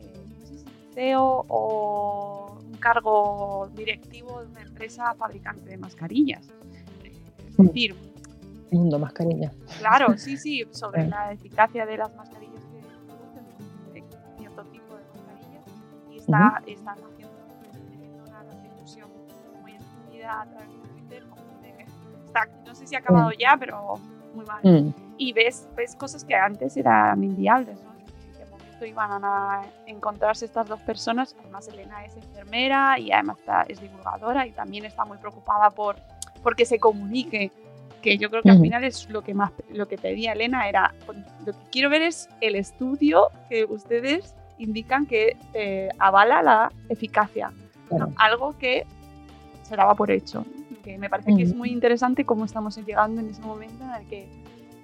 eh, no sé si CEO o un cargo directivo de una empresa fabricante de mascarillas. Es mm. decir, mundo mascarilla. Claro, sí, sí, sobre la eficacia de las mascarillas está, están haciendo, una repercusión muy extendida a través de Twitter, no sé si ha acabado ya, pero muy mal. Mm. Y ves, ves cosas que antes eran inviables, ¿no? De momento iban a encontrarse estas dos personas. Además, Elena es enfermera y además está, es divulgadora y también está muy preocupada por, que se comunique. Que yo creo que al final es lo que más lo que pedía Elena era lo que quiero ver es el estudio que ustedes indican que eh, avala la eficacia. Algo que se daba por hecho que me parece que es muy interesante cómo estamos llegando en ese momento en el que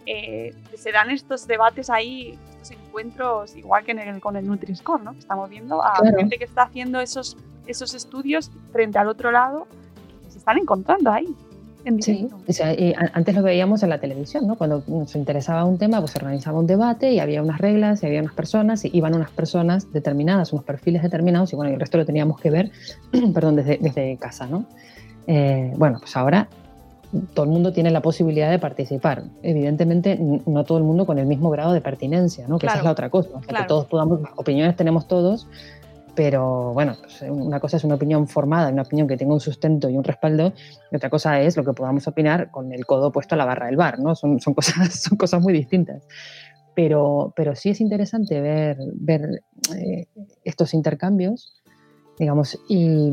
eh, se dan estos debates ahí, estos encuentros, igual que con el Nutri-Score, ¿no? Estamos viendo a gente que está haciendo esos, esos estudios frente al otro lado que se están encontrando ahí. Sí, antes lo veíamos en la televisión, ¿no? Cuando nos interesaba un tema, pues se organizaba un debate y había unas reglas y había unas personas y iban unas personas determinadas, unos perfiles determinados y bueno, el resto lo teníamos que ver, perdón, desde, desde casa, ¿no? Eh, bueno, pues ahora todo el mundo tiene la posibilidad de participar. Evidentemente, no todo el mundo con el mismo grado de pertinencia, ¿no? Que esa es la otra cosa. Que todos podamos, opiniones tenemos todos, pero bueno, pues una cosa es una opinión formada, una opinión que tenga un sustento y un respaldo, y otra cosa es lo que podamos opinar con el codo puesto a la barra del bar, ¿no? Son, son, cosas, son cosas muy distintas. Pero, pero sí es interesante ver, ver eh, estos intercambios, digamos, y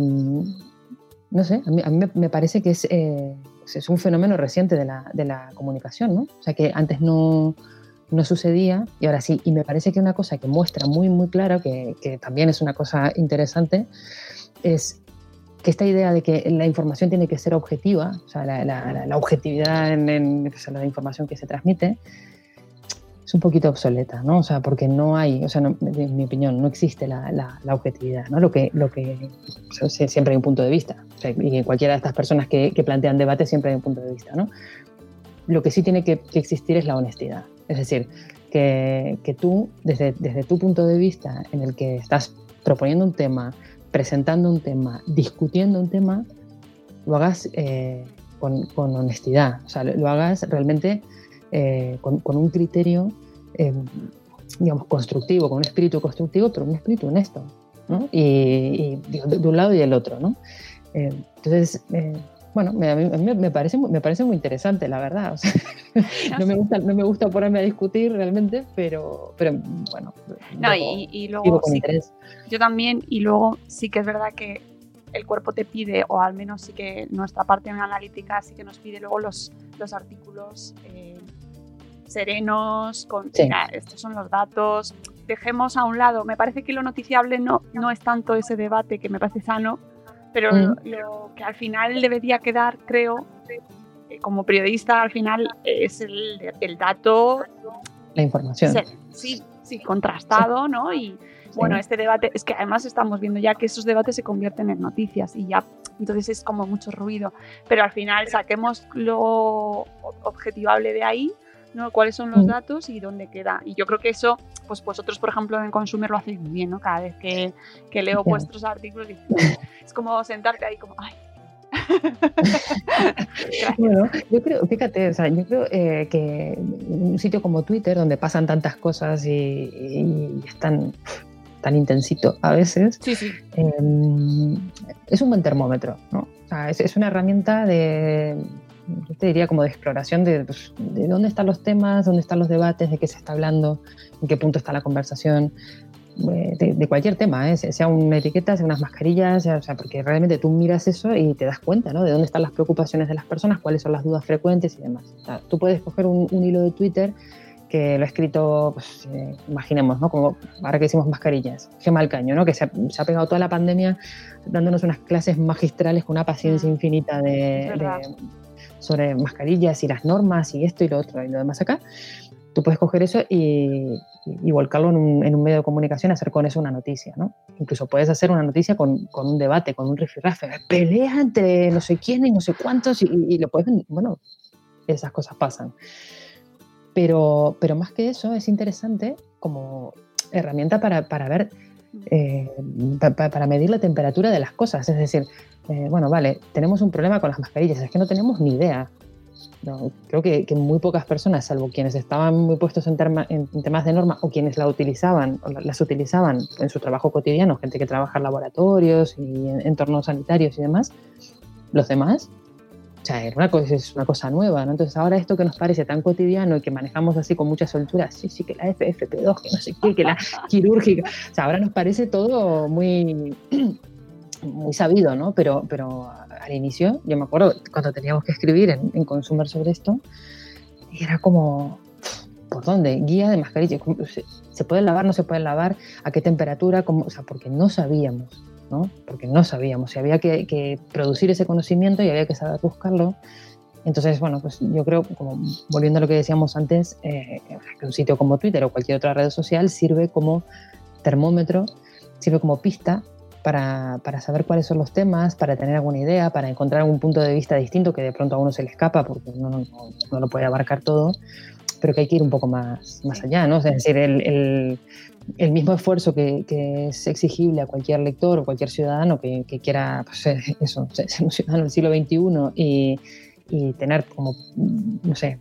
no sé, a mí, me, parece que es, eh, es, un fenómeno reciente de la, de la, comunicación, ¿no? O sea, que antes no, no, sucedía y ahora sí. Y me parece que una cosa que muestra muy, muy clara, que, que también es una cosa interesante, es que esta idea de que la información tiene que ser objetiva, o sea, la, la, objetividad en, en la información que se transmite, es un poquito obsoleta, ¿no? O sea, porque no hay, o sea, en mi opinión, no existe la, la, objetividad, ¿no? Lo que, lo que siempre hay un punto de vista, y cualquiera de estas personas que, que, plantean debate siempre hay un punto de vista, ¿no? Lo que sí tiene que existir es la honestidad, es decir, que, que, tú, desde, desde tu punto de vista, en el que estás proponiendo un tema, presentando un tema, discutiendo un tema, lo hagas eh, con, con, honestidad, o sea, lo hagas realmente eh, con, un criterio, eh, digamos, constructivo, con un espíritu constructivo, pero un espíritu honesto, ¿no? Y, de, un lado y del otro, ¿no? Entonces, bueno, a mí, me, parece, me parece muy interesante, la verdad. no, me gusta, no me gusta ponerme a discutir realmente, pero, pero bueno. No, y, luego yo también, y luego sí que es verdad que el cuerpo te pide, o al menos sí que nuestra parte analítica sí que nos pide luego los, los artículos serenos, con, estos son los datos, dejemos a un lado, me parece que lo noticiable no, no es tanto ese debate que me parece sano, pero lo, que al final debería quedar, creo, eh, como periodista, al final es el, el dato. La información. Sí, sí, contrastado, ¿no? Y bueno, este debate, es que además estamos viendo ya que esos debates se convierten en noticias y ya, entonces es como mucho ruido, pero al final saquemos lo objetivable de ahí ¿no? cuáles son los mm. datos y dónde queda. Y yo creo que eso, pues vosotros, por ejemplo, en Consumer lo hacéis muy bien, ¿no? Cada vez que, que leo vuestros artículos, es como sentarte ahí como, ay. bueno, yo creo, fíjate, o sea, yo creo eh, que un sitio como Twitter, donde pasan tantas cosas y, y es tan, tan intensito a veces, em, es un buen termómetro, ¿no? O sea, es, es una herramienta de, yo te diría como de exploración de, dónde están los temas, dónde están los debates, de qué se está hablando, en qué punto está la conversación, eh, de, cualquier tema, ¿eh? sea una etiqueta, sea unas mascarillas, o sea, porque realmente tú miras eso y te das cuenta ¿no? de dónde están las preocupaciones de las personas, cuáles son las dudas frecuentes y demás. tú puedes coger un, hilo de Twitter que lo ha escrito, pues, eh, imaginemos, ¿no? Como ahora que decimos mascarillas, Gemma Alcaño, ¿no? Que se ha, pegado toda la pandemia dándonos unas clases magistrales con una paciencia mm. infinita de, sobre mascarillas y las normas y esto y lo otro y lo demás acá, tú puedes coger eso y, volcarlo en un, medio de comunicación y hacer con eso una noticia, ¿no? Incluso puedes hacer una noticia con, un debate, con un rifirrafe, pelea entre no sé quién y no sé cuántos y, lo puedes, bueno, esas cosas pasan. Pero, pero más que eso es interesante como herramienta para, para ver, eh, para medir la temperatura de las cosas, es decir, eh, bueno, vale, tenemos un problema con las mascarillas, es que no tenemos ni idea. creo que, muy pocas personas, salvo quienes estaban muy puestos en, temas de norma o quienes la utilizaban, o las utilizaban en su trabajo cotidiano, gente que trabaja en laboratorios y en entornos sanitarios y demás, los demás, o sea, una cosa, es una cosa nueva, ¿no? Entonces ahora esto que nos parece tan cotidiano y que manejamos así con mucha soltura, sí, sí, que la FFP2, que no sé qué, que la quirúrgica, o sea, ahora nos parece todo muy muy sabido, ¿no? Pero, pero al inicio, yo me acuerdo cuando teníamos que escribir en, en Consumer sobre esto, y era como, ¿por dónde? Guía de mascarilla. ¿Se puede lavar? ¿No se puede lavar? ¿A qué temperatura? ¿Cómo? O sea, porque no sabíamos, ¿no? Porque no sabíamos. Si había que, producir ese conocimiento y había que saber buscarlo. Entonces, bueno, pues yo creo, como volviendo a lo que decíamos antes, eh, que un sitio como Twitter o cualquier otra red social sirve como termómetro, sirve como pista para, para, saber cuáles son los temas, para tener alguna idea, para encontrar algún punto de vista distinto que de pronto a uno se le escapa porque uno no, no, lo puede abarcar todo, pero que hay que ir un poco más, más allá, ¿no? Es decir, el, el, el mismo esfuerzo que, que, es exigible a cualquier lector o cualquier ciudadano que, que quiera, pues, eso, ser un ciudadano del siglo XXI y, y tener como, no sé,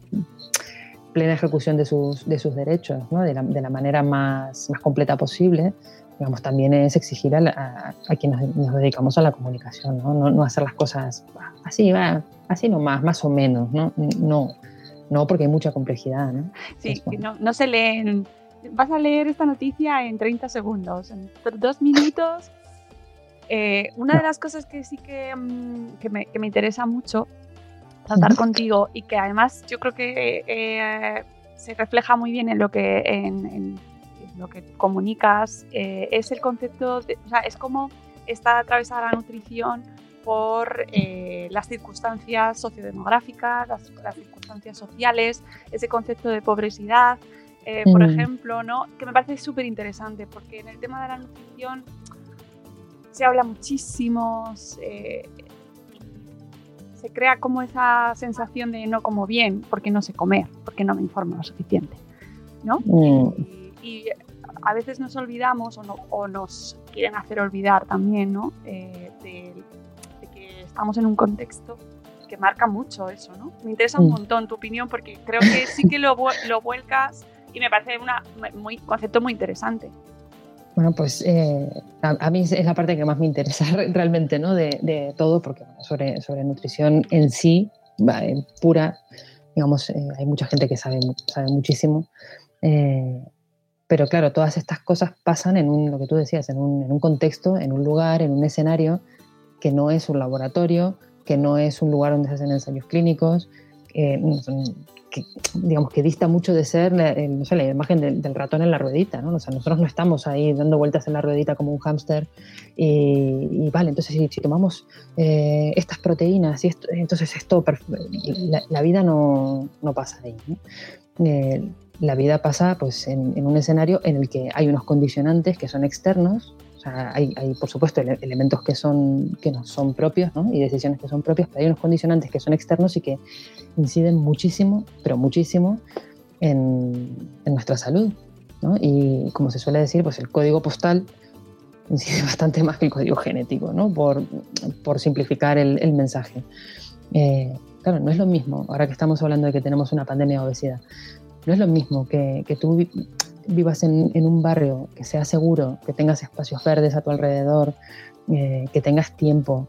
plena ejecución de sus, de sus derechos, ¿no? de, la, de la manera más, más completa posible, digamos, también es exigir a, a, quienes nos, dedicamos a la comunicación, ¿no? No, hacer las cosas así, va, así nomás, más o menos, ¿no? No, no porque hay mucha complejidad, ¿no? Sí, no, no se leen, vas a leer esta noticia en 30 segundos, en dos minutos. Eh, una de las cosas que sí que, mm, que, me, que me, interesa mucho tratar contigo y que además yo creo que eh, se refleja muy bien en lo que en lo que comunicas, eh, es el concepto, de, o sea, es como está atravesada la nutrición por eh, las circunstancias sociodemográficas, las, circunstancias sociales, ese concepto de pobresidad, eh, por Mm. ejemplo, ¿no? Que me parece súper interesante, porque en el tema de la nutrición se habla muchísimo, se, se crea como esa sensación de no como bien, porque no sé comer, porque no me informo lo suficiente, ¿no? Mm, Y, y a veces nos olvidamos o, no- o nos quieren hacer olvidar también, ¿no? Eh, de, de que estamos en un contexto que marca mucho eso, ¿no? Me interesa un Mm. montón tu opinión porque creo que sí que lo, lo vuelcas y me parece un muy, concepto muy interesante. Bueno, pues eh, a, a mí es la parte que más me interesa re- realmente, ¿no? De, de todo, porque bueno, sobre, sobre nutrición en sí, en pura, digamos, eh, hay mucha gente que sabe, sabe muchísimo. eh, pero claro, todas estas cosas pasan en un, lo que tú decías, en un, en un contexto, en un lugar, en un escenario que no es un laboratorio, que no es un lugar donde se hacen ensayos clínicos, eh, que, digamos, que dista mucho de ser el- no sé, la imagen del, del ratón en la ruedita, ¿no? O sea, nosotros no estamos ahí dando vueltas en la ruedita como un hámster y, y vale, entonces si, si tomamos eh, estas proteínas y esto, entonces esto, la, la vida no, no pasa ahí, ¿no? Eh, la vida pasa pues, en, en un escenario en el que hay unos condicionantes que son externos, sea, hay, por supuesto ele- elementos que, son, que nos son propios ¿no? y decisiones que son propias, pero hay unos condicionantes que son externos y que inciden muchísimo, pero muchísimo en, nuestra salud. ¿no? Y como se suele decir, pues el código postal incide bastante más que el código genético, ¿no? por, simplificar el, mensaje. Eh, claro, no es lo mismo, ahora que estamos hablando de que tenemos una pandemia de obesidad, no es lo mismo que, que tú vivas en, un barrio que sea seguro, que tengas espacios verdes a tu alrededor, eh, que tengas tiempo,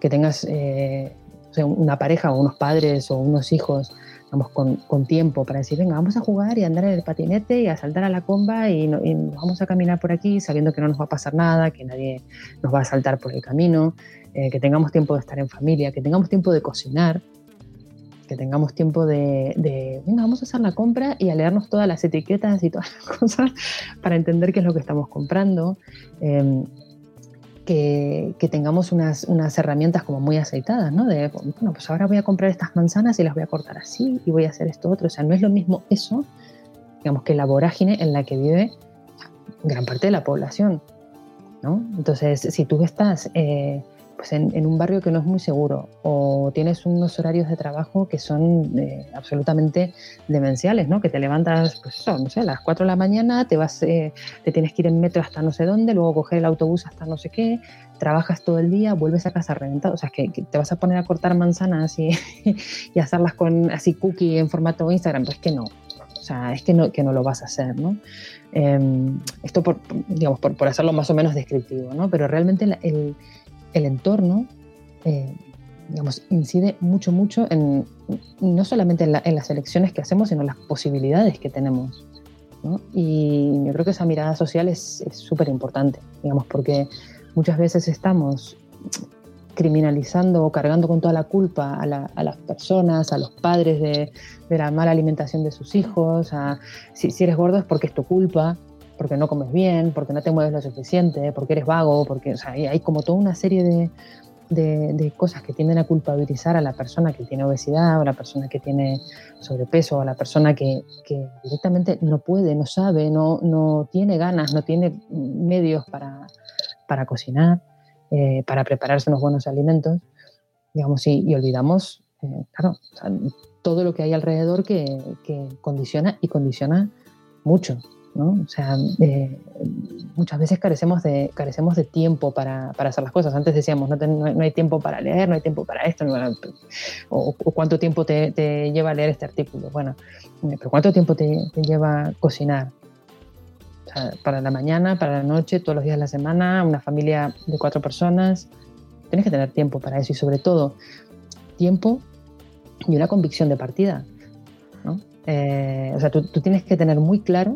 que tengas eh, una pareja o unos padres o unos hijos vamos, con, con, tiempo para decir, venga, vamos a jugar y andar en el patinete y a saltar a la comba y, no, vamos a caminar por aquí sabiendo que no nos va a pasar nada, que nadie nos va a saltar por el camino, eh, que tengamos tiempo de estar en familia, que tengamos tiempo de cocinar, que tengamos tiempo de, venga, vamos a hacer la compra y a leernos todas las etiquetas y todas las cosas para entender qué es lo que estamos comprando. Que, que, tengamos unas, unas, herramientas como muy aceitadas, ¿no? De, bueno, pues ahora voy a comprar estas manzanas y las voy a cortar así y voy a hacer esto otro. O sea, no es lo mismo eso, digamos, que la vorágine en la que vive gran parte de la población, ¿no? Entonces, si tú estás eh, pues en, un barrio que no es muy seguro o tienes unos horarios de trabajo que son eh, absolutamente demenciales, ¿no? Que te levantas, pues eso, no sé, a las 4 de la mañana, te vas, eh, te tienes que ir en metro hasta no sé dónde, luego coger el autobús hasta no sé qué, trabajas todo el día, vuelves a casa reventado, o sea, que, que te vas a poner a cortar manzanas y, y, hacerlas con así cookie en formato Instagram, pues que no, o sea, es que no, que no lo vas a hacer, ¿no? Eh, esto por, digamos, por, por, hacerlo más o menos descriptivo, ¿no? Pero realmente el, el el entorno, eh, digamos, incide mucho, mucho en, no solamente en, la, en, las elecciones que hacemos, sino en las posibilidades que tenemos. Y yo creo que esa mirada social es súper importante, digamos, porque muchas veces estamos criminalizando o cargando con toda la culpa a, la, a las personas, a los padres de, de, la mala alimentación de sus hijos, a, si, si eres gordo es porque es tu culpa, porque no comes bien, porque no te mueves lo suficiente, porque eres vago, porque o sea, hay como toda una serie de, de, de, cosas que tienden a culpabilizar a la persona que tiene obesidad o a la persona que tiene sobrepeso o a la persona que, que directamente no puede, no sabe, no, no, tiene ganas, no tiene medios para, para cocinar, eh, para prepararse unos buenos alimentos, digamos, y, y olvidamos, eh, claro, o sea, todo lo que hay alrededor que, que condiciona y condiciona mucho. O sea, eh, muchas veces carecemos de, carecemos de tiempo para, para hacer las cosas. Antes decíamos, no, no, hay tiempo para leer, no hay tiempo para esto, o, cuánto tiempo te, lleva leer este artículo. Bueno, pero ¿cuánto tiempo te, lleva cocinar? O sea, para la mañana, para la noche, todos los días de la semana, una familia de cuatro personas. Tienes que tener tiempo para eso y sobre todo tiempo y una convicción de partida. Eh, o sea, tú tienes que tener muy claro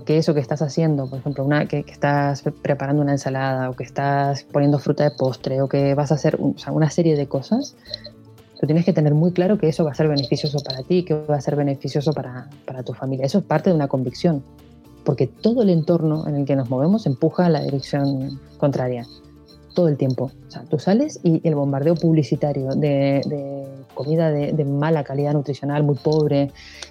que eso que estás haciendo, por ejemplo, una, que, que, estás preparando una ensalada o que estás poniendo fruta de postre o que vas a hacer un, o sea, una serie de cosas, tú tienes que tener muy claro que eso va a ser beneficioso para ti, que va a ser beneficioso para, para tu familia. Eso es parte de una convicción, porque todo el entorno en el que nos movemos empuja a la dirección contraria. Todo el tiempo. O sea, tú sales y el bombardeo publicitario de, comida de, mala calidad nutricional, muy pobre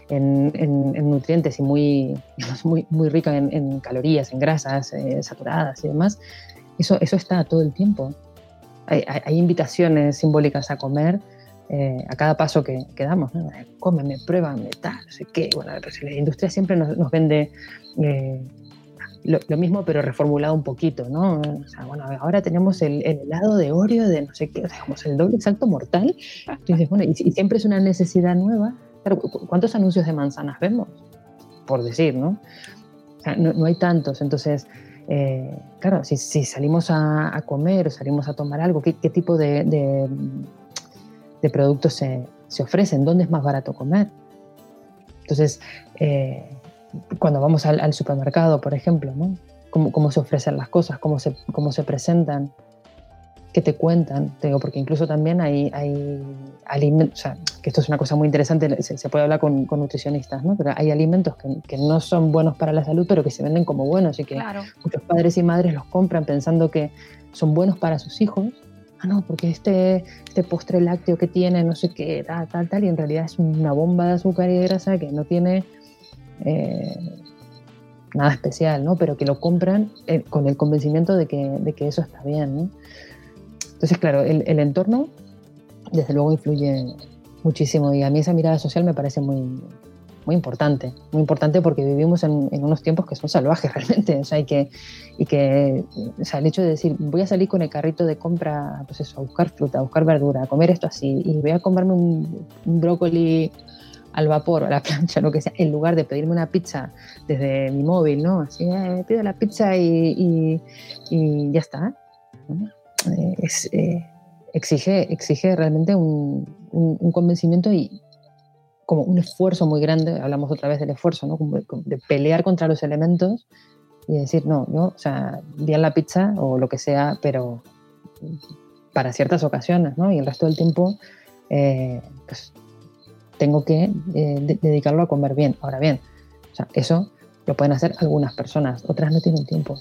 en, nutrientes y muy, muy, muy rica en, calorías, en grasas eh, saturadas y demás, eso, eso está todo el tiempo. Hay, invitaciones simbólicas a comer eh, a cada paso que, damos. ¿no? Cómeme, pruébame, tal, no sé qué. Bueno, pues la industria siempre nos, nos vende eh, lo, mismo, pero reformulado un poquito, ¿no? O sea, bueno, ahora tenemos el, helado de Oreo de no sé qué, o sea, como el doble salto mortal. Entonces, bueno, y, siempre es una necesidad nueva. ¿cuántos anuncios de manzanas vemos? Por decir, ¿no? O sea, no, hay tantos. Entonces, eh, claro, si, salimos a, comer o salimos a tomar algo, ¿qué, tipo de, de, productos se, se, ofrecen? ¿Dónde es más barato comer? Entonces, eh, cuando vamos al, supermercado, por ejemplo, ¿no? Cómo, cómo, se ofrecen las cosas, cómo se, cómo se presentan, qué te cuentan. Te digo, porque incluso también hay, hay alimentos, o sea, que esto es una cosa muy interesante, se, puede hablar con, con, nutricionistas, ¿no? Pero hay alimentos que, que, no son buenos para la salud, pero que se venden como buenos y que muchos padres y madres los compran pensando que son buenos para sus hijos. Ah, no, porque este, este postre lácteo que tiene, no sé qué, tal, tal, tal, y en realidad es una bomba de azúcar y de grasa que no tiene eh, nada especial, ¿no? Pero que lo compran eh, con el convencimiento de que, de que, eso está bien, ¿no? Entonces, claro, el, entorno desde luego influye muchísimo y a mí esa mirada social me parece muy, muy importante, muy importante porque vivimos en, en, unos tiempos que son salvajes realmente, o sea, y que, y que o sea, el hecho de decir, voy a salir con el carrito de compra, pues eso, a buscar fruta, a buscar verdura, a comer esto así, y voy a comerme un, un brócoli al vapor o a la plancha, lo que sea, en lugar de pedirme una pizza desde mi móvil, ¿no? Así, eh, pido la pizza y, y, ya está. Eh, es, eh, exige, exige realmente un, un, convencimiento y como un esfuerzo muy grande, hablamos otra vez del esfuerzo, ¿no? de pelear contra los elementos y decir, no, yo, o sea, bien la pizza o lo que sea, pero para ciertas ocasiones, ¿no? Y el resto del tiempo, pues tengo que eh, dedicarlo a comer bien. Ahora bien, o sea, eso lo pueden hacer algunas personas, otras no tienen tiempo.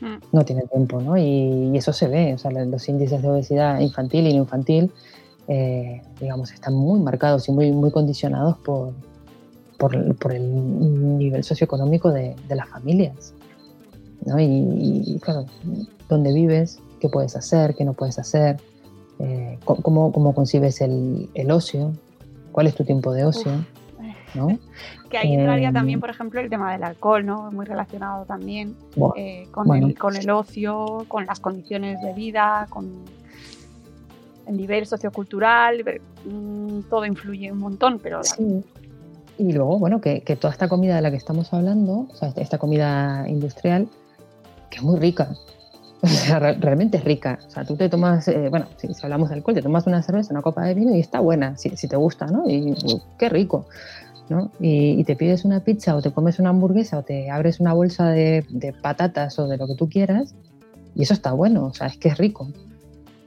Mm. No tienen tiempo, ¿no? Y, eso se ve, o sea, los índices de obesidad infantil y no infantil, eh, digamos, están muy marcados y muy, muy condicionados por, por, el nivel socioeconómico de, de las familias. ¿no? Y, claro, dónde vives, qué puedes hacer, qué no puedes hacer, eh, cómo, cómo, concibes el, el ocio, cuál es tu tiempo de ocio. ¿no? que ahí entraría em, también, por ejemplo, el tema del alcohol, ¿no? Muy relacionado también eh, con, el, con el ocio, con las condiciones de vida, con el nivel sociocultural, mm, todo influye un montón, pero... Sí. Y luego, bueno, que, que, toda esta comida de la que estamos hablando, o sea, esta comida industrial, que es muy rica, realmente es rica. O sea, tú te tomas, eh, bueno, si, hablamos de alcohol, te tomas una cerveza, una copa de vino y está buena, si, te gusta, ¿no? Y qué rico, ¿no? Y, te pides una pizza o te comes una hamburguesa o te abres una bolsa de, patatas o de lo que tú quieras y eso está bueno, o sea, es que es rico,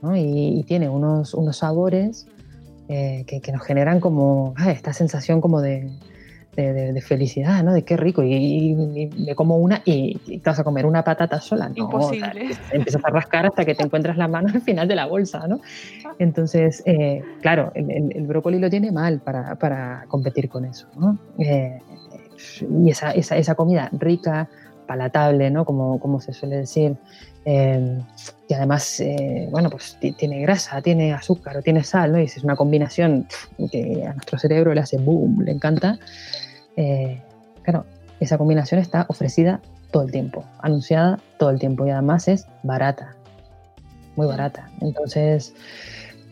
¿no? Y, tiene unos, unos sabores eh, que, que, nos generan como ah, esta sensación como de, de, felicidad, ¿no? De qué rico. Y, me como una y, te vas a comer una patata sola. No, Imposible. empiezas a rascar hasta que te encuentras la mano al final de la bolsa, ¿no? Entonces, eh, claro, el, brócoli lo tiene mal para, para competir con eso, ¿no? Eh, y esa, esa, esa, comida rica, palatable, ¿no? Como, como se suele decir. Eh, y además, bueno, pues tiene grasa, tiene azúcar tiene sal, ¿no? Y es una combinación que a nuestro cerebro le hace boom, le encanta. Eh, claro, esa combinación está ofrecida todo el tiempo, anunciada todo el tiempo y además es barata, muy barata. Entonces,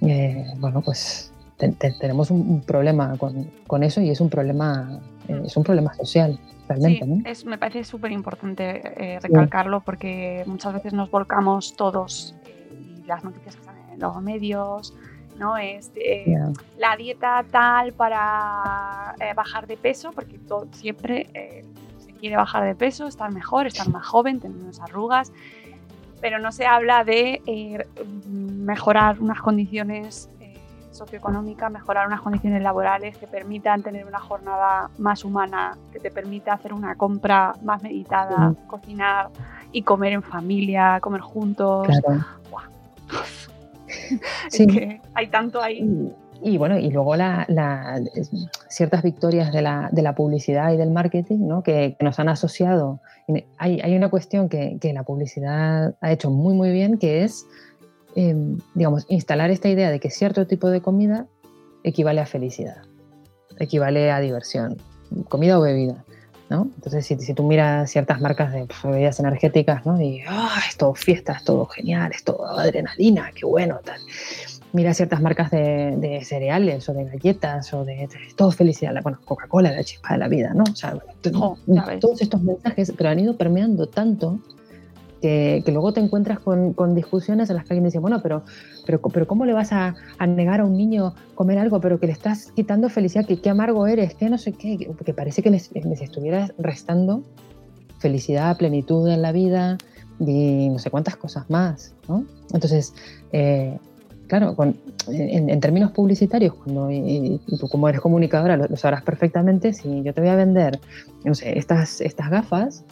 eh, bueno, pues tenemos un, problema con, eso y es un problema, eh, es un problema social. Realmente, sí, es, me parece súper importante recalcarlo porque muchas veces nos volcamos todos y las noticias que están en los medios, ¿no? Es eh, la dieta tal para eh, bajar de peso, porque todo, siempre eh, se quiere bajar de peso, estar mejor, estar más joven, tener menos arrugas, pero no se habla de mejorar unas condiciones socioeconómica, mejorar unas condiciones laborales que permitan tener una jornada más humana, que te permita hacer una compra más meditada, cocinar y comer en familia, comer juntos. Claro. sí. hay tanto ahí. Y, bueno, y luego la, ciertas victorias de la, de la, publicidad y del marketing ¿no? que, nos han asociado. Hay, hay una cuestión que, que, la publicidad ha hecho muy, muy bien, que es Em, digamos, instalar esta idea de que cierto tipo de comida equivale a felicidad, equivale a diversión, comida o bebida. ¿no? Entonces, si, si, tú miras ciertas marcas de bebidas energéticas, ¿no? Y ah, es todo fiesta, es todo genial, es todo adrenalina, qué bueno, tal. Mira ciertas marcas de, cereales o de galletas o de, todo felicidad, bueno, Coca-Cola, la chispa de la vida, ¿no? O sea, oh, todos estos mensajes, pero han ido permeando tanto que, luego te encuentras con, discusiones en las que alguien dice, bueno, pero, pero, pero ¿cómo le vas a, negar a un niño comer algo, pero que le estás quitando felicidad, que qué amargo eres, que no sé qué, que parece que les, estuvieras restando felicidad, plenitud en la vida y no sé cuántas cosas más, ¿no? Entonces, eh, claro, en, términos publicitarios, cuando, y, tú como eres comunicadora lo, sabrás perfectamente, si yo te voy a vender, no sé, estas, estas gafas,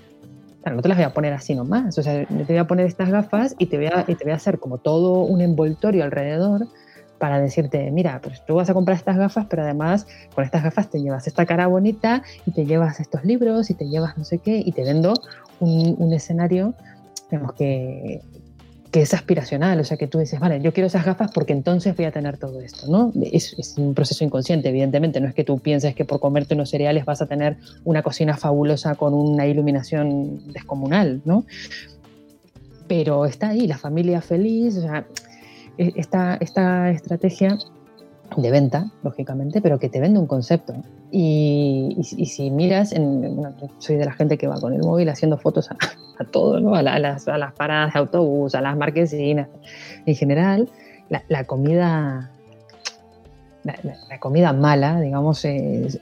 Claro, no te las voy a poner así nomás. O sea, yo te voy a poner estas gafas y te voy a, y te voy a hacer como todo un envoltorio alrededor para decirte, mira, pues tú vas a comprar estas gafas, pero además con estas gafas te llevas esta cara bonita y te llevas estos libros y te llevas no sé qué y te vendo un, un escenario, digamos, que, que es aspiracional, o sea, que tú dices, vale, yo quiero esas gafas porque entonces voy a tener todo esto, ¿no? Es, un proceso inconsciente, evidentemente, no es que tú pienses que por comerte unos cereales vas a tener una cocina fabulosa con una iluminación descomunal, ¿no? Pero está ahí, la familia feliz, o sea, e, esta, esta estrategia de venta, lógicamente, pero que te vende un concepto. Y, si miras, soy de la gente que va con el móvil haciendo fotos a, todo, ¿no? a, las, a, las, paradas de autobús, a las marquesinas. En general, la, comida... La, comida mala, digamos,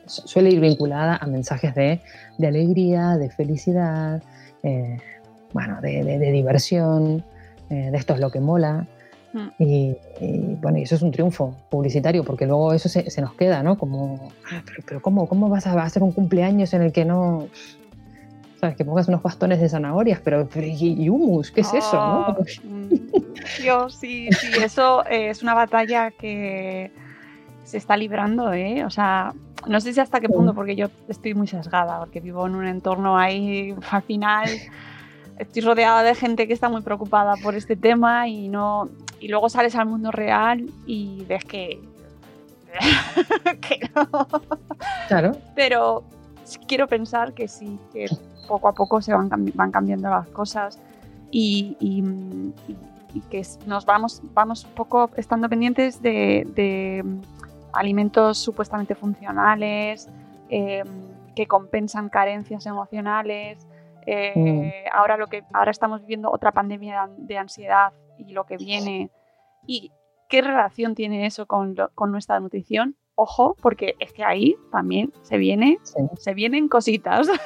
suele ir vinculada a mensajes de, de alegría, de felicidad, eh, bueno, de, de diversión, eh, de esto es lo que mola. Mm. Y, bueno, y eso es un triunfo publicitario, porque luego eso se, se nos queda, ¿no? Como, ah, pero, pero ¿cómo, ¿cómo vas a hacer un cumpleaños en el que no, ¿sabes? Que pongas unos bastones de zanahorias, pero, ¿y, humus? ¿Qué es eso? ¿no? Ah, Dios, sí, sí, eso es una batalla que se está librando, ¿eh? O sea, no sé si hasta qué punto, porque yo estoy muy sesgada, porque vivo en un entorno ahí, al final estoy rodeada de gente que está muy preocupada por este tema y no y luego sales al mundo real y ves que que no. Claro. Pero quiero pensar que sí, que poco a poco se van, van cambiando las cosas y, que nos vamos, vamos un poco estando pendientes de, alimentos supuestamente funcionales, em, que compensan carencias emocionales. Eh, mm. ahora, lo que, ahora estamos viviendo otra pandemia de ansiedad y lo que viene y qué relación tiene eso con, con nuestra nutrición. Ojo, porque es que ahí también se viene, se vienen cositas.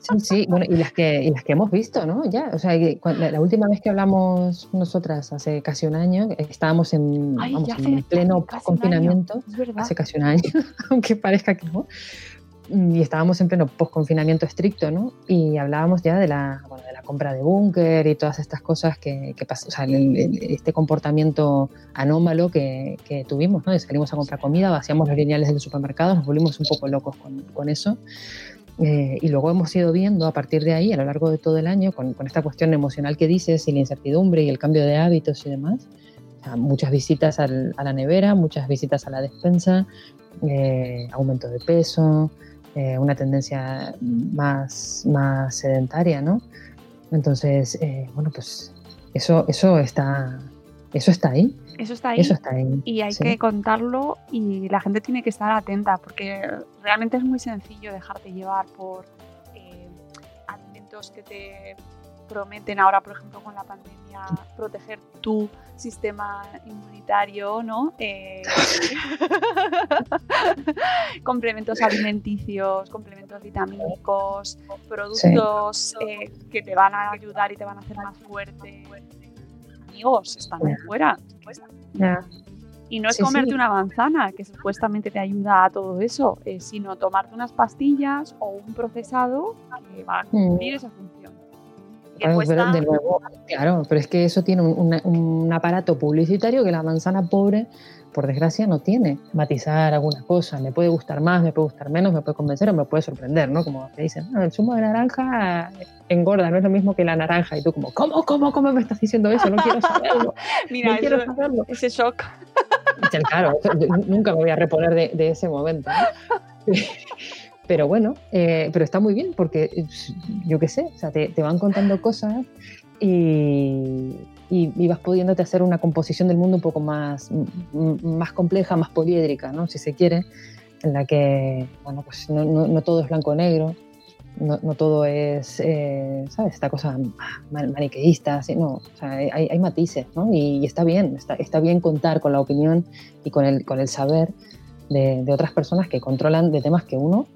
Sí, sí, bueno, y las que, y las que hemos visto, ¿no? Ya, o sea, la, última vez que hablamos nosotras, hace casi un año, estábamos en, en pleno confinamiento, hace casi un año, aunque parezca que no, y estábamos en pleno post-confinamiento estricto, ¿no? Y hablábamos ya de la, bueno, de la compra de búnker y todas estas cosas que, que o sea, este comportamiento anómalo que, que, tuvimos, ¿no? Y salimos a comprar comida, vaciamos los lineales del supermercado, nos volvimos un poco locos con, con eso. Eh, y luego hemos ido viendo a partir de ahí, a lo largo de todo el año, con, con esta cuestión emocional que dices y la incertidumbre y el cambio de hábitos y demás, o sea, muchas visitas al, a la nevera, muchas visitas a la despensa, eh, aumento de peso, eh, una tendencia más, más sedentaria, ¿no? Entonces, eh, bueno, pues eso, eso, está, eso está ahí. Eso está ahí. Eso está ahí. Y hay que contarlo y la gente tiene que estar atenta porque realmente es muy sencillo dejarte llevar por eh, alimentos que te prometen ahora, por ejemplo, con la pandemia, proteger tu sistema inmunitario, ¿no? Eh, complementos alimenticios, complementos vitamínicos, productos eh, que te van a ayudar y te van a hacer más fuerte. Amigos, están fuera. Y no es Sí, comerte sí. una manzana, que supuestamente te ayuda a todo eso, eh, sino tomarte unas pastillas o un procesado que va a cumplir esa función. Que cuesta- de nuevo, claro, pero es que eso tiene un, aparato publicitario que la manzana pobre, por desgracia, no tiene. Matizar alguna cosa, me puede gustar más, me puede gustar menos, me puede convencer o me puede sorprender, ¿no? Como te dicen, "No, el zumo de naranja engorda, no es lo mismo que la naranja. Y tú como, ¿cómo, cómo, cómo me estás diciendo eso? No quiero saberlo, Mira, no quiero saberlo. ese shock. Claro, nunca me voy a reponer de, de ese momento. ¿no? Pero bueno, eh, pero está muy bien porque eh, yo qué sé, o sea, te, te van contando cosas y, y, y vas pudiéndote hacer una composición del mundo un poco más, más compleja, más poliédrica, ¿no? si se quiere, en la que bueno, pues no, no- no todo es blanco o negro, no, no todo es, eh, ¿sabes? Esta cosa man- maniqueísta, así, no, o sea, hay, hay matices, ¿no? Y, y está bien, está, está bien contar con la opinión y con el, con el saber de, de otras personas que controlan de temas que uno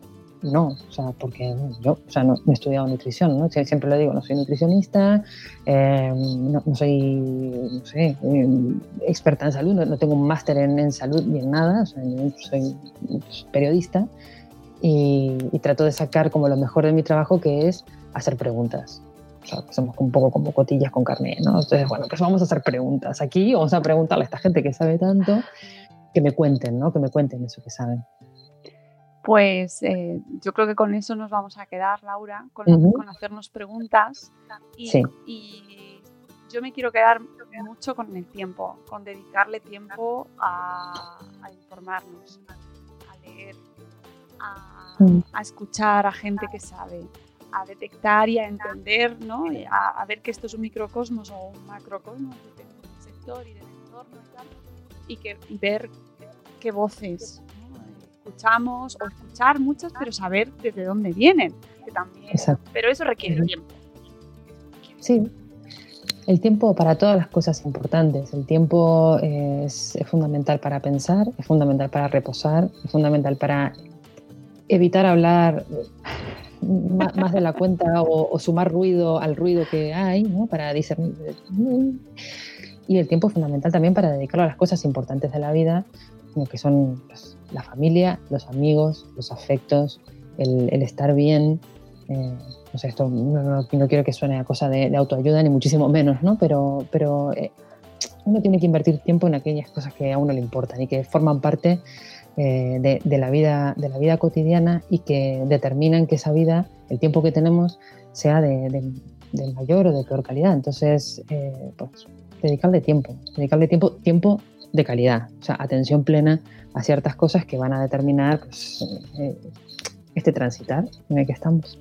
no, o sea, porque yo o sea, no, he estudiado nutrición, ¿no? Sie- siempre lo digo, no soy nutricionista, eh, no, no soy, no sé, eh, experta en salud, no, no tengo un máster en, en salud ni en nada, o sea, soy periodista y, y trato de sacar como lo mejor de mi trabajo, que es hacer preguntas. O sea, que somos un poco como cotillas con carne, ¿no? Entonces, bueno, pues vamos a hacer preguntas. Aquí vamos a preguntarle a esta gente que sabe tanto, que me cuenten, ¿no? Que me cuenten eso que saben. Pues eh, yo creo que con eso nos vamos a quedar, Laura, con, hacernos preguntas. Y, Sí. y yo me quiero quedar mucho con el tiempo, con dedicarle tiempo a, a informarnos, a leer, a, Mm. a escuchar a gente que sabe, a detectar y a entender, ¿no? Y A, a ver que esto es un microcosmos o un macrocosmos, del sector y del entorno y tal, y, que, y ver qué voces. Escuchamos o escuchar muchas, pero saber desde dónde vienen, que también, Exacto. pero eso requiere Ujú. tiempo. Sí. El tiempo para todas las cosas importantes. El tiempo es, es fundamental para pensar, es fundamental para reposar, es fundamental para evitar hablar ma- más de la cuenta o, o sumar ruido al ruido que hay, ¿no? Para discernir. Y el tiempo es fundamental también para dedicarlo a las cosas importantes de la vida, como que son pues, la familia, los amigos, los afectos, el, estar bien. eh, no sé, esto no, no- no quiero que suene a cosa de, de autoayuda, ni muchísimo menos, ¿no? Pero, pero eh, uno tiene que invertir tiempo en aquellas cosas que a uno le importan y que forman parte eh, de, la vida, de la vida cotidiana y que determinan que esa vida, el tiempo que tenemos, sea de mayor o de peor calidad. Entonces, eh, pues, dedicarle tiempo, dedicarle tiempo, tiempo de calidad, o sea, atención plena a ciertas cosas que van a determinar pues, eh, este transitar en el que estamos.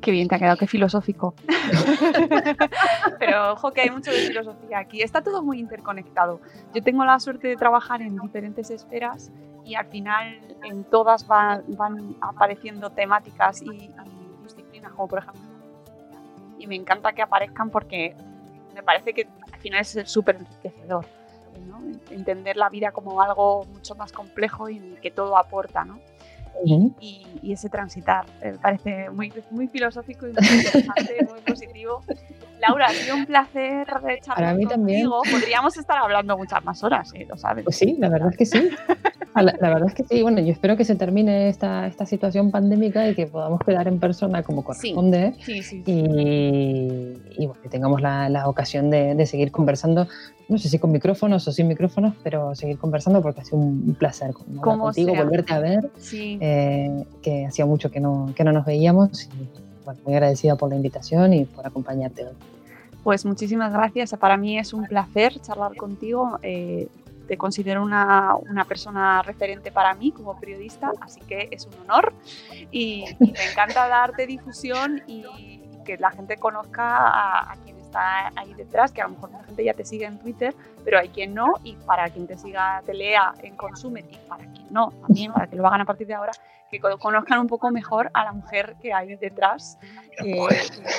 Qué bien te ha quedado, qué filosófico. Pero ojo que hay mucho de filosofía aquí. Está todo muy interconectado. Yo tengo la suerte de trabajar en diferentes esferas y al final en todas van, van apareciendo temáticas y, y disciplinas, como por ejemplo. Y me encanta que aparezcan porque me parece que al final es súper enriquecedor. ¿No? Entender la vida como algo mucho más complejo y en el que todo aporta. ¿no? Y, y ese transitar. eh, Me parece muy, muy filosófico y muy interesante, muy positivo. Laura, ha sido un placer charlar Para mí también. contigo. Podríamos estar hablando muchas más horas, eh, lo sabes. Pues sí, la verdad es que sí. La, la verdad es que sí. Bueno, yo espero que se termine esta, esta situación pandémica y que podamos quedar en persona como corresponde. Sí, sí. sí. Y, y bueno, que tengamos la, la ocasión de, de seguir conversando, no sé si con micrófonos o sin micrófonos, pero seguir conversando porque ha sido un, placer Como contigo, sea. volverte a ver, Sí. eh, que hacía mucho que no, que no nos veíamos. Y, bueno, muy agradecida por la invitación y por acompañarte hoy. Pues muchísimas gracias. Para mí es un placer charlar contigo. Eh, te considero una, una persona referente para mí como periodista, así que es un honor. Y, y me encanta darte difusión y que la gente conozca a, a quien está ahí detrás, que a lo mejor la gente ya te sigue en Twitter, pero hay quien no, y para quien te siga, te lea en Consumer, y para quien no, también, para que lo hagan a partir de ahora, que co- conozcan un poco mejor a la mujer que hay detrás. que-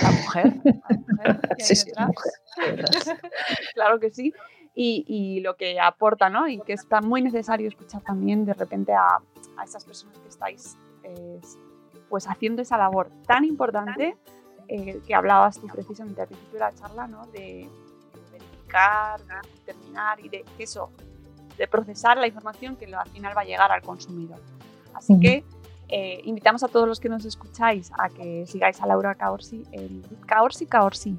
la mujer, la mujer que hay Sí, sí, detrás. mujer, detrás. claro que sí. Y, y lo que aporta, ¿no? Y que está muy necesario escuchar también de repente a, a esas personas que estáis eh, pues haciendo esa labor tan importante eh, que hablabas tú precisamente al principio de la charla, ¿no? De, de verificar, de determinar y de eso de procesar la información que al final va a llegar al consumidor. Así que eh, invitamos a todos los que nos escucháis a que sigáis a Laura Caorsi, el Caorsi Caorsi.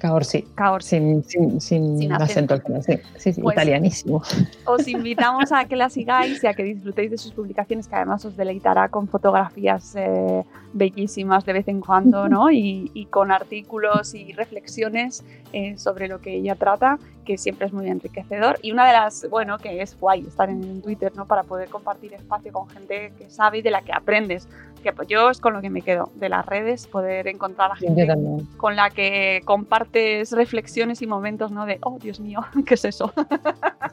Caorsi. Caorsi. Sin, sin, sin, sin acento, acento. Sí, sí, sí pues, italianísimo. Os invitamos a que la sigáis y a que disfrutéis de sus publicaciones, que además os deleitará con fotografías eh, bellísimas de vez en cuando, ¿no? Y, y con artículos y reflexiones eh, sobre lo que ella trata, que siempre es muy enriquecedor. Y una de las, bueno, que es guay estar en Twitter, ¿no? Para poder compartir espacio con gente que sabe y de la que aprendes. Que pues yo es con lo que me quedo, de las redes, poder encontrar a gente con la que compartes reflexiones y momentos, ¿no? De, oh, Dios mío, ¿qué es eso?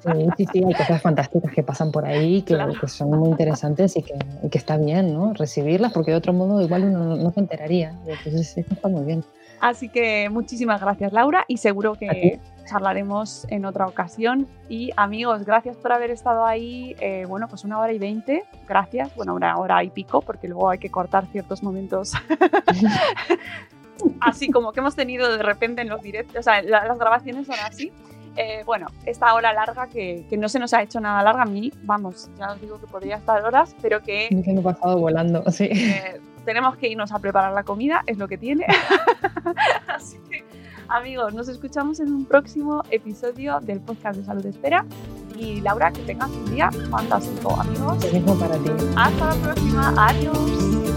Sí, sí, sí, hay cosas fantásticas que pasan por ahí, que, que son muy interesantes y que, y que, está bien, ¿no? Recibirlas, porque de otro modo igual uno no, se enteraría. Entonces, esto está muy bien. Así que muchísimas gracias Laura y seguro que charlaremos en otra ocasión. Y amigos, gracias por haber estado ahí. Eh, bueno, pues una hora y veinte. Gracias. Bueno, una hora y pico porque luego hay que cortar ciertos momentos. así como que hemos tenido de repente en los directos, o sea, las grabaciones son así. Eh, bueno, esta hora larga que, que, no se nos ha hecho nada larga a mí, vamos, ya os digo que podría estar horas, pero que... Me he pasado volando, sí. Eh, tenemos que irnos a preparar la comida, es lo que tiene. Así que, amigos, nos escuchamos en un próximo episodio del podcast de Salud Espera. Y Laura, que tengas un día fantástico, amigos. Lo mismo para ti. Hasta la próxima. Adiós.